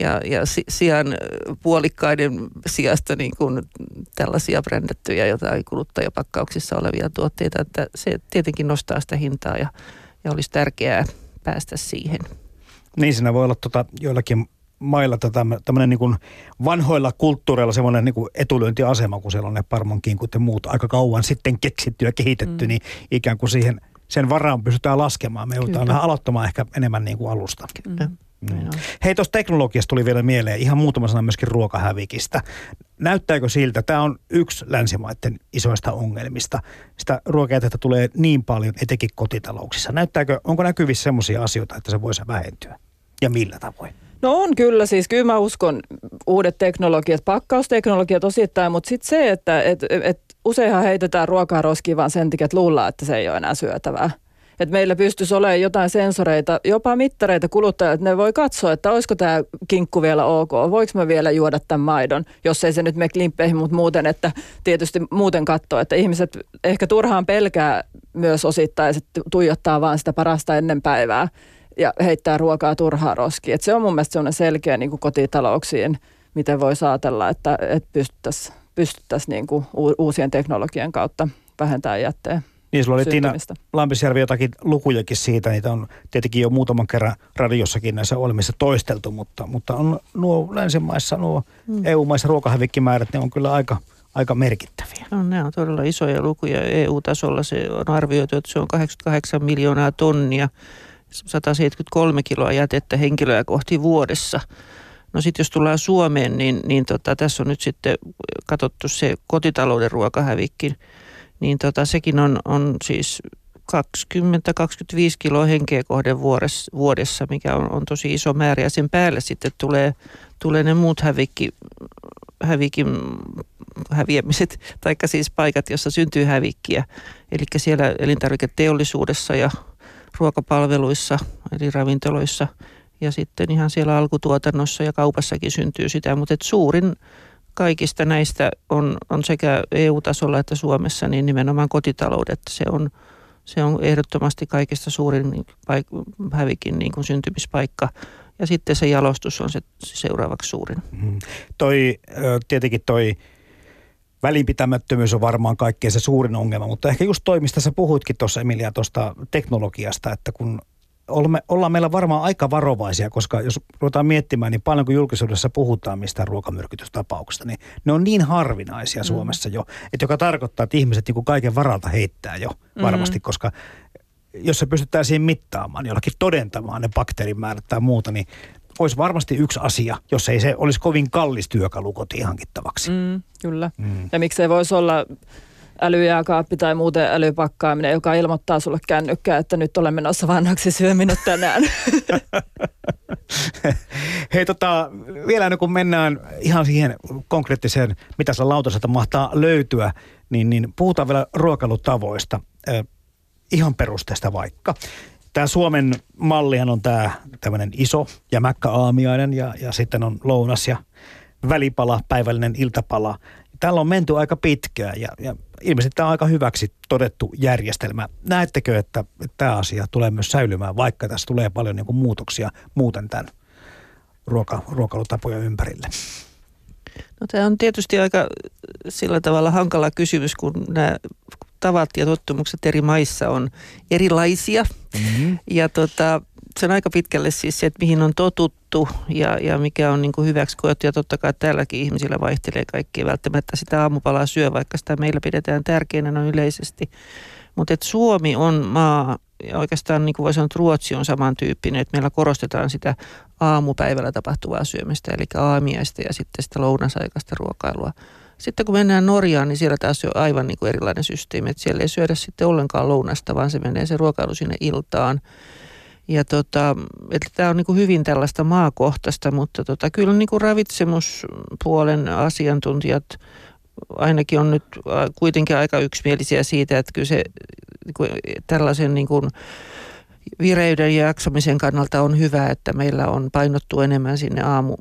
Speaker 4: ja, ja sijaan puolikkaiden sijasta niin kuin tällaisia brändättyjä jotain kuluttajapakkauksissa olevia tuotteita. Että se tietenkin nostaa sitä hintaa ja, ja olisi tärkeää päästä siihen.
Speaker 2: Niin siinä voi olla tuota, joillakin mailla tämmöinen niin kuin vanhoilla kulttuureilla semmoinen niin kuin etulyöntiasema, kun siellä on ne parmon kinkut ja muut aika kauan sitten keksitty ja kehitetty, mm. niin ikään kuin siihen sen varaan pystytään laskemaan. Me joudutaan vähän aloittamaan ehkä enemmän niin kuin alusta. Kyllä. Mm. Mm. Hei, tuosta teknologiasta tuli vielä mieleen ihan muutama sana myöskin ruokahävikistä. Näyttääkö siltä, tämä on yksi länsimaiden isoista ongelmista. Sitä ruokajätettä tulee niin paljon, etenkin kotitalouksissa. Näyttääkö, onko näkyvissä sellaisia asioita, että se voisi vähentyä? Ja millä tavoin?
Speaker 3: No on kyllä, siis kyllä mä uskon uudet teknologiat, pakkausteknologiat osittain, mutta sitten se, että et, et useinhan heitetään ruokaa roskiin vaan sen takia, että luullaan, että se ei ole enää syötävää. Et meillä pystyisi olemaan jotain sensoreita, jopa mittareita kuluttajille, että ne voi katsoa, että olisiko tämä kinkku vielä ok, voiko mä vielä juoda tämän maidon, jos ei se nyt mene klimppeihin, mutta muuten, että tietysti muuten katsoa, että ihmiset ehkä turhaan pelkää myös osittain, että tuijottaa vaan sitä parasta ennen päivää ja heittää ruokaa turhaa roskiin. Et se on mun mielestä sellainen selkeä niin kuin kotitalouksien, miten voi ajatella, että, että pystyttäisiin pystyttäisi niin uusien teknologian kautta vähentämään jätteen
Speaker 2: niin, sulla oli Tiina Lampisjärvi jotakin lukujakin siitä, niitä on tietenkin jo muutaman kerran radiossakin näissä olemissa toisteltu, mutta, mutta on nuo länsimaissa, nuo hmm. EU-maissa ruokahävikkimäärät, ne on kyllä aika, aika merkittäviä.
Speaker 4: No, ne on todella isoja lukuja. EU-tasolla se on arvioitu, että se on 88 miljoonaa tonnia 173 kiloa jätettä henkilöä kohti vuodessa. No sitten jos tullaan Suomeen, niin, niin tota, tässä on nyt sitten katsottu se kotitalouden ruokahävikki, niin tota, sekin on, on siis 20-25 kiloa henkeä kohden vuodessa, mikä on, on tosi iso määrä. Ja sen päälle sitten tulee, tulee ne muut hävikki, hävikin häviämiset, taikka siis paikat, jossa syntyy hävikkiä. Eli siellä elintarviketeollisuudessa ja ruokapalveluissa, eli ravintoloissa ja sitten ihan siellä alkutuotannossa ja kaupassakin syntyy sitä, mutta suurin kaikista näistä on, on sekä EU-tasolla että Suomessa niin nimenomaan kotitaloudet. Se on, se on ehdottomasti kaikista suurin paik- hävikin niin kuin syntymispaikka. Ja sitten se jalostus on se seuraavaksi suurin. Mm.
Speaker 2: Toi, tietenkin toi välinpitämättömyys on varmaan kaikkein se suurin ongelma, mutta ehkä just toi, mistä sä puhuitkin tuossa Emilia tuosta teknologiasta, että kun olemme, ollaan meillä varmaan aika varovaisia, koska jos ruvetaan miettimään, niin paljon kun julkisuudessa puhutaan mistään ruokamyrkytystapauksesta, niin ne on niin harvinaisia mm. Suomessa jo, että joka tarkoittaa, että ihmiset niin kuin kaiken varalta heittää jo mm. varmasti, mm. koska jos se pystyttäisiin mittaamaan, jollakin todentamaan ne bakteerimäärät tai muuta, niin olisi varmasti yksi asia, jos ei se olisi kovin kallis työkalu kotiin hankittavaksi.
Speaker 3: Mm, kyllä. Mm. Ja miksei voisi olla älyjääkaappi tai muuten älypakkaaminen, joka ilmoittaa sulle kännykkää, että nyt olen menossa vanhaksi syö minut tänään.
Speaker 2: Hei tota, vielä ennen kuin mennään ihan siihen konkreettiseen, mitä se lautaselta mahtaa löytyä, niin, niin puhutaan vielä ruokailutavoista. Ihan perusteesta vaikka. Tämä Suomen mallihan on tämä tämmöinen iso jämäkkä aamiainen ja, ja sitten on lounas ja välipala, päivällinen iltapala. Täällä on menty aika pitkään ja, ja ilmeisesti tämä on aika hyväksi todettu järjestelmä. Näettekö, että, että tämä asia tulee myös säilymään, vaikka tässä tulee paljon niin kuin muutoksia muuten tämän ruoka, ruokailutapojen ympärille?
Speaker 4: No tämä on tietysti aika sillä tavalla hankala kysymys, kun nämä tavat ja tottumukset eri maissa on erilaisia. Mm-hmm. Ja tota, se on aika pitkälle siis se, että mihin on totuttu ja, ja mikä on niin kuin hyväksi koettu. Ja totta kai täälläkin ihmisillä vaihtelee kaikki. Välttämättä sitä aamupalaa syö, vaikka sitä meillä pidetään tärkeänä noin yleisesti. Mutta Suomi on maa, ja oikeastaan niin kuin voi sanoa, että Ruotsi on samantyyppinen, että meillä korostetaan sitä aamupäivällä tapahtuvaa syömistä, eli aamiaista ja sitten sitä lounasaikaista ruokailua. Sitten kun mennään Norjaan, niin siellä taas on aivan niin kuin erilainen systeemi, että siellä ei syödä sitten ollenkaan lounasta, vaan se menee se ruokailu sinne iltaan. Ja tota, että tämä on niin kuin hyvin tällaista maakohtaista, mutta tota, kyllä niin kuin ravitsemuspuolen asiantuntijat ainakin on nyt kuitenkin aika yksimielisiä siitä, että kyllä se niin kuin tällaisen niin kuin vireyden ja jaksamisen kannalta on hyvä, että meillä on painottu enemmän sinne aamu,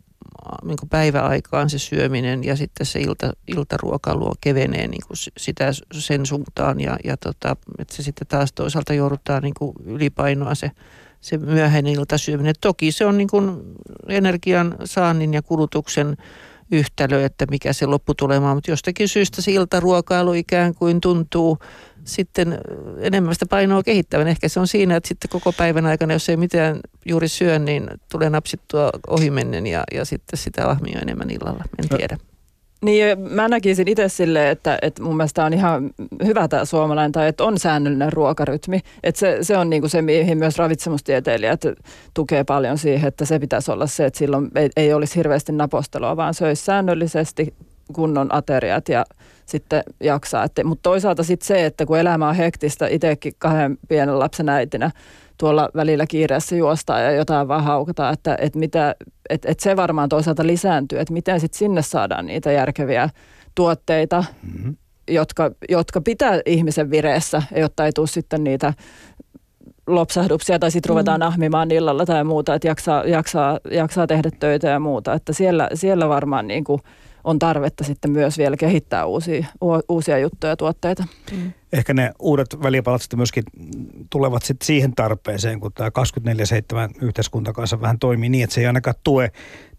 Speaker 4: niin päiväaikaan se syöminen ja sitten se ilta, iltaruokailu kevenee niin kuin sitä sen suuntaan ja, ja tota, että se sitten taas toisaalta joudutaan niin ylipainoa se, se myöhäinen iltasyöminen. Toki se on niin kuin energian saannin ja kulutuksen yhtälö, että mikä se lopputulema on, mutta jostakin syystä se iltaruokailu ikään kuin tuntuu sitten enemmän sitä painoa kehittävän. Ehkä se on siinä, että sitten koko päivän aikana, jos ei mitään juuri syö, niin tulee napsittua ohimennen ja, ja sitten sitä ahmia enemmän illalla. En no. tiedä.
Speaker 3: Niin, mä näkisin itse silleen, että, että mun mielestä on ihan hyvä tämä suomalainen, tai että on säännöllinen ruokarytmi. Että se, se on niinku se, mihin myös ravitsemustieteilijät tukee paljon siihen, että se pitäisi olla se, että silloin ei, ei olisi hirveästi napostelua, vaan söisi säännöllisesti kunnon ateriat ja sitten jaksaa. Mutta toisaalta sitten se, että kun elämä on hektistä, itsekin kahden pienen lapsen äitinä, tuolla välillä kiireessä juostaa ja jotain vaan haukataan, että, että, mitä, että, että se varmaan toisaalta lisääntyy, että miten sitten sinne saadaan niitä järkeviä tuotteita, mm-hmm. jotka, jotka pitää ihmisen vireessä, jotta ei tule sitten niitä lopsahduksia tai sitten ruvetaan mm. ahmimaan illalla tai muuta, että jaksaa, jaksaa, jaksaa tehdä töitä ja muuta. Että siellä, siellä varmaan niin kuin on tarvetta sitten myös vielä kehittää uusia, uusia juttuja ja tuotteita. Mm.
Speaker 2: Ehkä ne uudet välipalat sitten myöskin tulevat sitten siihen tarpeeseen, kun tämä 24-7 yhteiskunta kanssa vähän toimii niin, että se ei ainakaan tue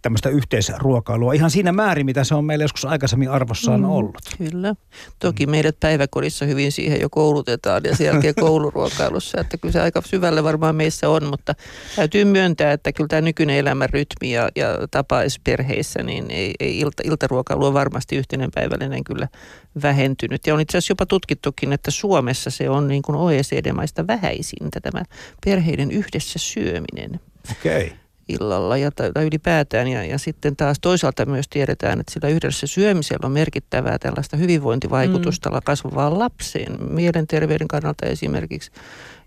Speaker 2: tämmöistä yhteisruokailua ihan siinä määrin, mitä se on meillä joskus aikaisemmin arvossaan mm, ollut.
Speaker 4: Kyllä. Toki meidät päiväkodissa hyvin siihen jo koulutetaan ja sen jälkeen kouluruokailussa, että kyllä se aika syvälle varmaan meissä on, mutta täytyy myöntää, että kyllä tämä nykyinen elämän rytmi ja, ja tapa perheissä, niin ei, ei ilta, iltaruokailu on varmasti yhteinen päivällinen kyllä vähentynyt. Ja on itse asiassa jopa tutkittukin, että Suomessa se on niin kuin OECD-maista vähäisintä tämä perheiden yhdessä syöminen.
Speaker 2: Okei. Okay
Speaker 4: illalla ja, tai ylipäätään. Ja, ja sitten taas toisaalta myös tiedetään, että sillä yhdessä syömisellä on merkittävää tällaista hyvinvointivaikutusta mm. kasvavaan lapseen, mielenterveyden kannalta esimerkiksi.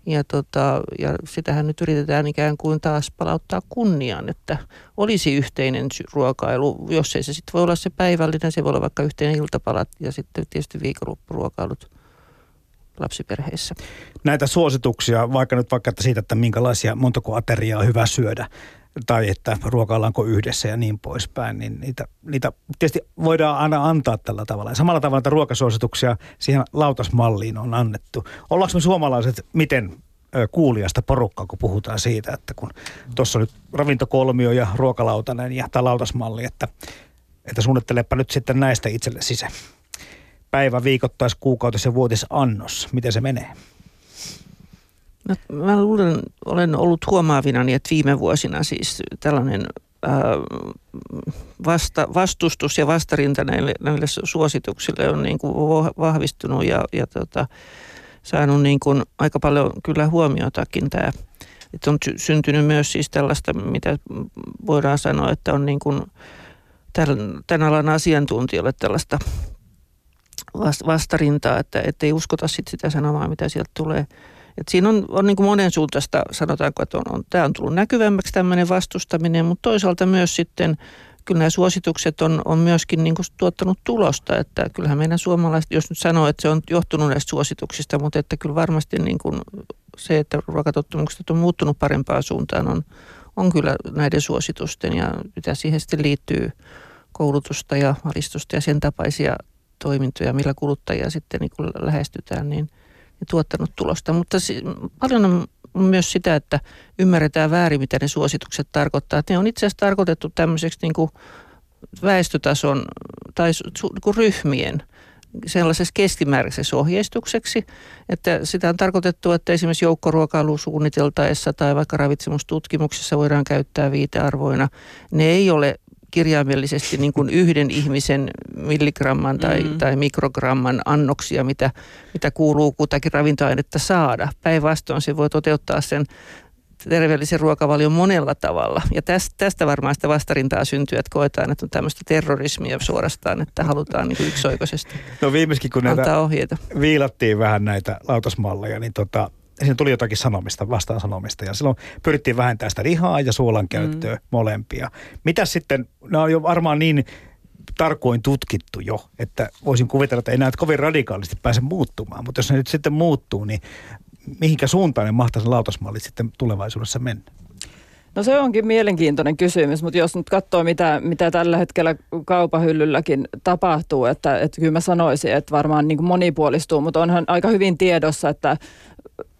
Speaker 4: Ja, tota, ja sitähän nyt yritetään ikään kuin taas palauttaa kunniaan, että olisi yhteinen ruokailu. Jos ei se sitten voi olla se päivällinen, se voi olla vaikka yhteinen iltapalat ja sitten tietysti viikonloppuruokailut lapsiperheissä.
Speaker 2: Näitä suosituksia, vaikka nyt vaikka että siitä, että minkälaisia montako ateriaa on hyvä syödä, tai että ruokaillaanko yhdessä ja niin poispäin, niin niitä, niitä tietysti voidaan aina antaa tällä tavalla. Ja samalla tavalla että ruokasuosituksia siihen lautasmalliin on annettu. Ollaanko me suomalaiset miten kuulijasta porukkaa, kun puhutaan siitä, että kun tuossa nyt ravintokolmio ja ruokalautanen ja tämä lautasmalli, että, että suunnittelepa nyt sitten näistä itselle sisään. Päivä, viikoittais, kuukautis ja vuotisannos. Miten se menee?
Speaker 4: No, mä luulen, olen ollut huomaavinani, että viime vuosina siis tällainen vasta, vastustus ja vastarinta näille, näille suosituksille on niin kuin vahvistunut ja, ja tota, saanut niin kuin aika paljon kyllä huomiotakin tämä. Että on syntynyt myös siis tällaista, mitä voidaan sanoa, että on niin kuin tämän alan asiantuntijoille tällaista vastarintaa, että ei uskota sit sitä sanomaa, mitä sieltä tulee – et siinä on, on niin kuin monen suuntaista, sanotaanko, että on, on, tämä on tullut näkyvämmäksi tämmöinen vastustaminen, mutta toisaalta myös sitten kyllä nämä suositukset on, on myöskin niin kuin tuottanut tulosta, että kyllähän meidän suomalaiset, jos nyt sanoo, että se on johtunut näistä suosituksista, mutta että kyllä varmasti niin kuin se, että ruokatottumukset on muuttunut parempaan suuntaan, on, on kyllä näiden suositusten ja mitä siihen sitten liittyy koulutusta ja valistusta ja sen tapaisia toimintoja, millä kuluttajia sitten niin kuin lähestytään, niin, niin tuottanut tulosta. Mutta si- paljon on myös sitä, että ymmärretään väärin, mitä ne suositukset tarkoittaa. Että ne on itse asiassa tarkoitettu tämmöiseksi niin kuin väestötason tai su- niin kuin ryhmien sellaisessa keskimääräisessä ohjeistukseksi, että sitä on tarkoitettu, että esimerkiksi joukkoruokailu suunniteltaessa tai vaikka ravitsemustutkimuksessa voidaan käyttää viitearvoina. Ne ei ole kirjaimellisesti niin kuin yhden ihmisen milligramman tai, mm. tai mikrogramman annoksia, mitä, mitä kuuluu kutakin ravintoainetta saada. Päinvastoin se voi toteuttaa sen terveellisen ruokavalion monella tavalla. Ja tästä, tästä varmaan sitä vastarintaa syntyy, että koetaan, että on tämmöistä terrorismia suorastaan, että halutaan niin yksioikoisesti
Speaker 2: No viimeiskin, kun näitä
Speaker 4: antaa ohjeita.
Speaker 2: viilattiin vähän näitä lautasmalleja, niin tota, siinä tuli jotakin sanomista, vastaan sanomista. Ja silloin pyrittiin vähentämään sitä lihaa ja suolan käyttöä mm. molempia. Mitä sitten, nämä on jo varmaan niin tarkoin tutkittu jo, että voisin kuvitella, että ei näitä kovin radikaalisti pääse muuttumaan. Mutta jos ne nyt sitten muuttuu, niin mihinkä suuntaan ne mahtaisi lautasmallit sitten tulevaisuudessa mennä?
Speaker 3: No se onkin mielenkiintoinen kysymys, mutta jos nyt katsoo, mitä, mitä tällä hetkellä kaupahyllylläkin tapahtuu, että, että kyllä mä sanoisin, että varmaan niin kuin monipuolistuu, mutta onhan aika hyvin tiedossa, että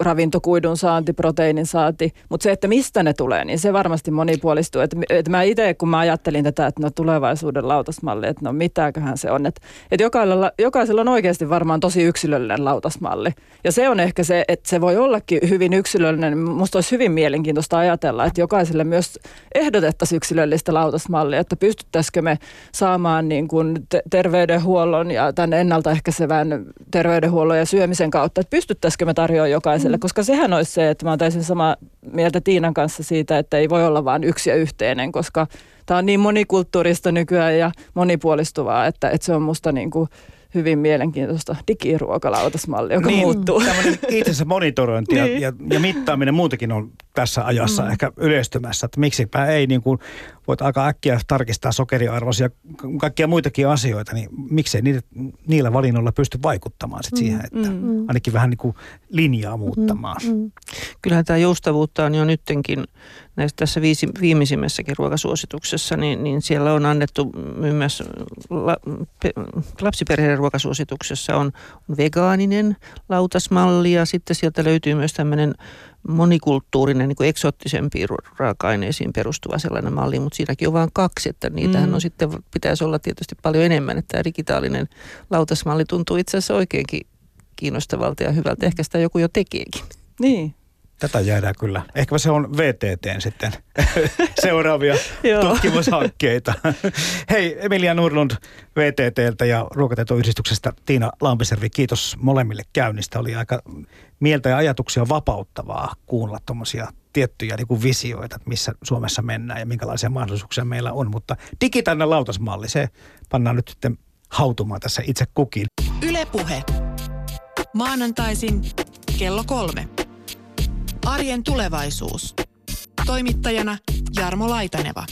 Speaker 3: ravintokuidun saanti, proteiinin saanti, mutta se, että mistä ne tulee, niin se varmasti monipuolistuu. Että, että mä itse, kun mä ajattelin tätä, että no tulevaisuuden lautasmalli, että no mitäköhän se on, että, että jokaisella, jokaisella on oikeasti varmaan tosi yksilöllinen lautasmalli. Ja se on ehkä se, että se voi ollakin hyvin yksilöllinen. Musta olisi hyvin mielenkiintoista ajatella, että jokaiselle myös ehdotettaisiin yksilöllistä lautasmallia, että pystyttäisikö me saamaan niin kuin terveydenhuollon ja tämän ennaltaehkäisevän terveydenhuollon ja syömisen kautta, että pystyttäisikö me tarjoamaan jokaiselle, mm. koska sehän olisi se, että mä oon täysin samaa mieltä Tiinan kanssa siitä, että ei voi olla vain yksi ja yhteinen, koska tämä on niin monikulttuurista nykyään ja monipuolistuvaa, että, että se on musta niin kuin hyvin mielenkiintoista digiruokalautasmalli, joka
Speaker 2: niin,
Speaker 3: muuttuu.
Speaker 2: Tämmöinen itsensä monitorointi ja,
Speaker 3: Niin.
Speaker 2: ja, ja mittaaminen muutenkin on tässä ajassa mm. ehkä yleistymässä, että miksipä ei niin kuin voit aika äkkiä tarkistaa sokeriarvoisia ja kaikkia muitakin asioita, niin miksei niitä, niillä valinnoilla pysty vaikuttamaan sit siihen, että
Speaker 3: Mm.
Speaker 2: ainakin vähän niin kuin linjaa muuttamaan.
Speaker 4: Mm. Kyllähän tämä joustavuutta on jo nyttenkin näissä tässä viisi, viimeisimmässäkin ruokasuosituksessa, niin, niin siellä on annettu myös la, pe, lapsiperheiden ruokasuosituksessa on, on vegaaninen lautasmalli ja sitten sieltä löytyy myös tämmöinen monikulttuurinen, niin kuin eksoottisempiin raaka-aineisiin perustuva sellainen malli, mutta siinäkin on vain kaksi, että niitähän
Speaker 3: Mm.
Speaker 4: on sitten, pitäisi olla tietysti paljon enemmän, että tämä digitaalinen lautasmalli tuntuu itse asiassa oikeinkin kiinnostavalta ja hyvältä. Ehkä sitä joku jo tekeekin.
Speaker 3: Niin.
Speaker 2: Tätä jäädään kyllä. Ehkä se on VTTn sitten seuraavia tutkimushankkeita. Hei, Emilia Nurlund VTTltä ja Ruokatietoyhdistyksestä Tiina Lampiservi, kiitos molemmille käynnistä. Oli aika mieltä ja ajatuksia vapauttavaa kuunnella tuommoisia tiettyjä niin kuin visioita, että missä Suomessa mennään ja minkälaisia mahdollisuuksia meillä on. Mutta digitaalinen lautasmalli, se pannaan nyt sitten hautumaan tässä itse kukin.
Speaker 1: Ylepuhe. Maanantaisin kello kolme. Arjen tulevaisuus. Toimittajana Jarmo Laitaneva.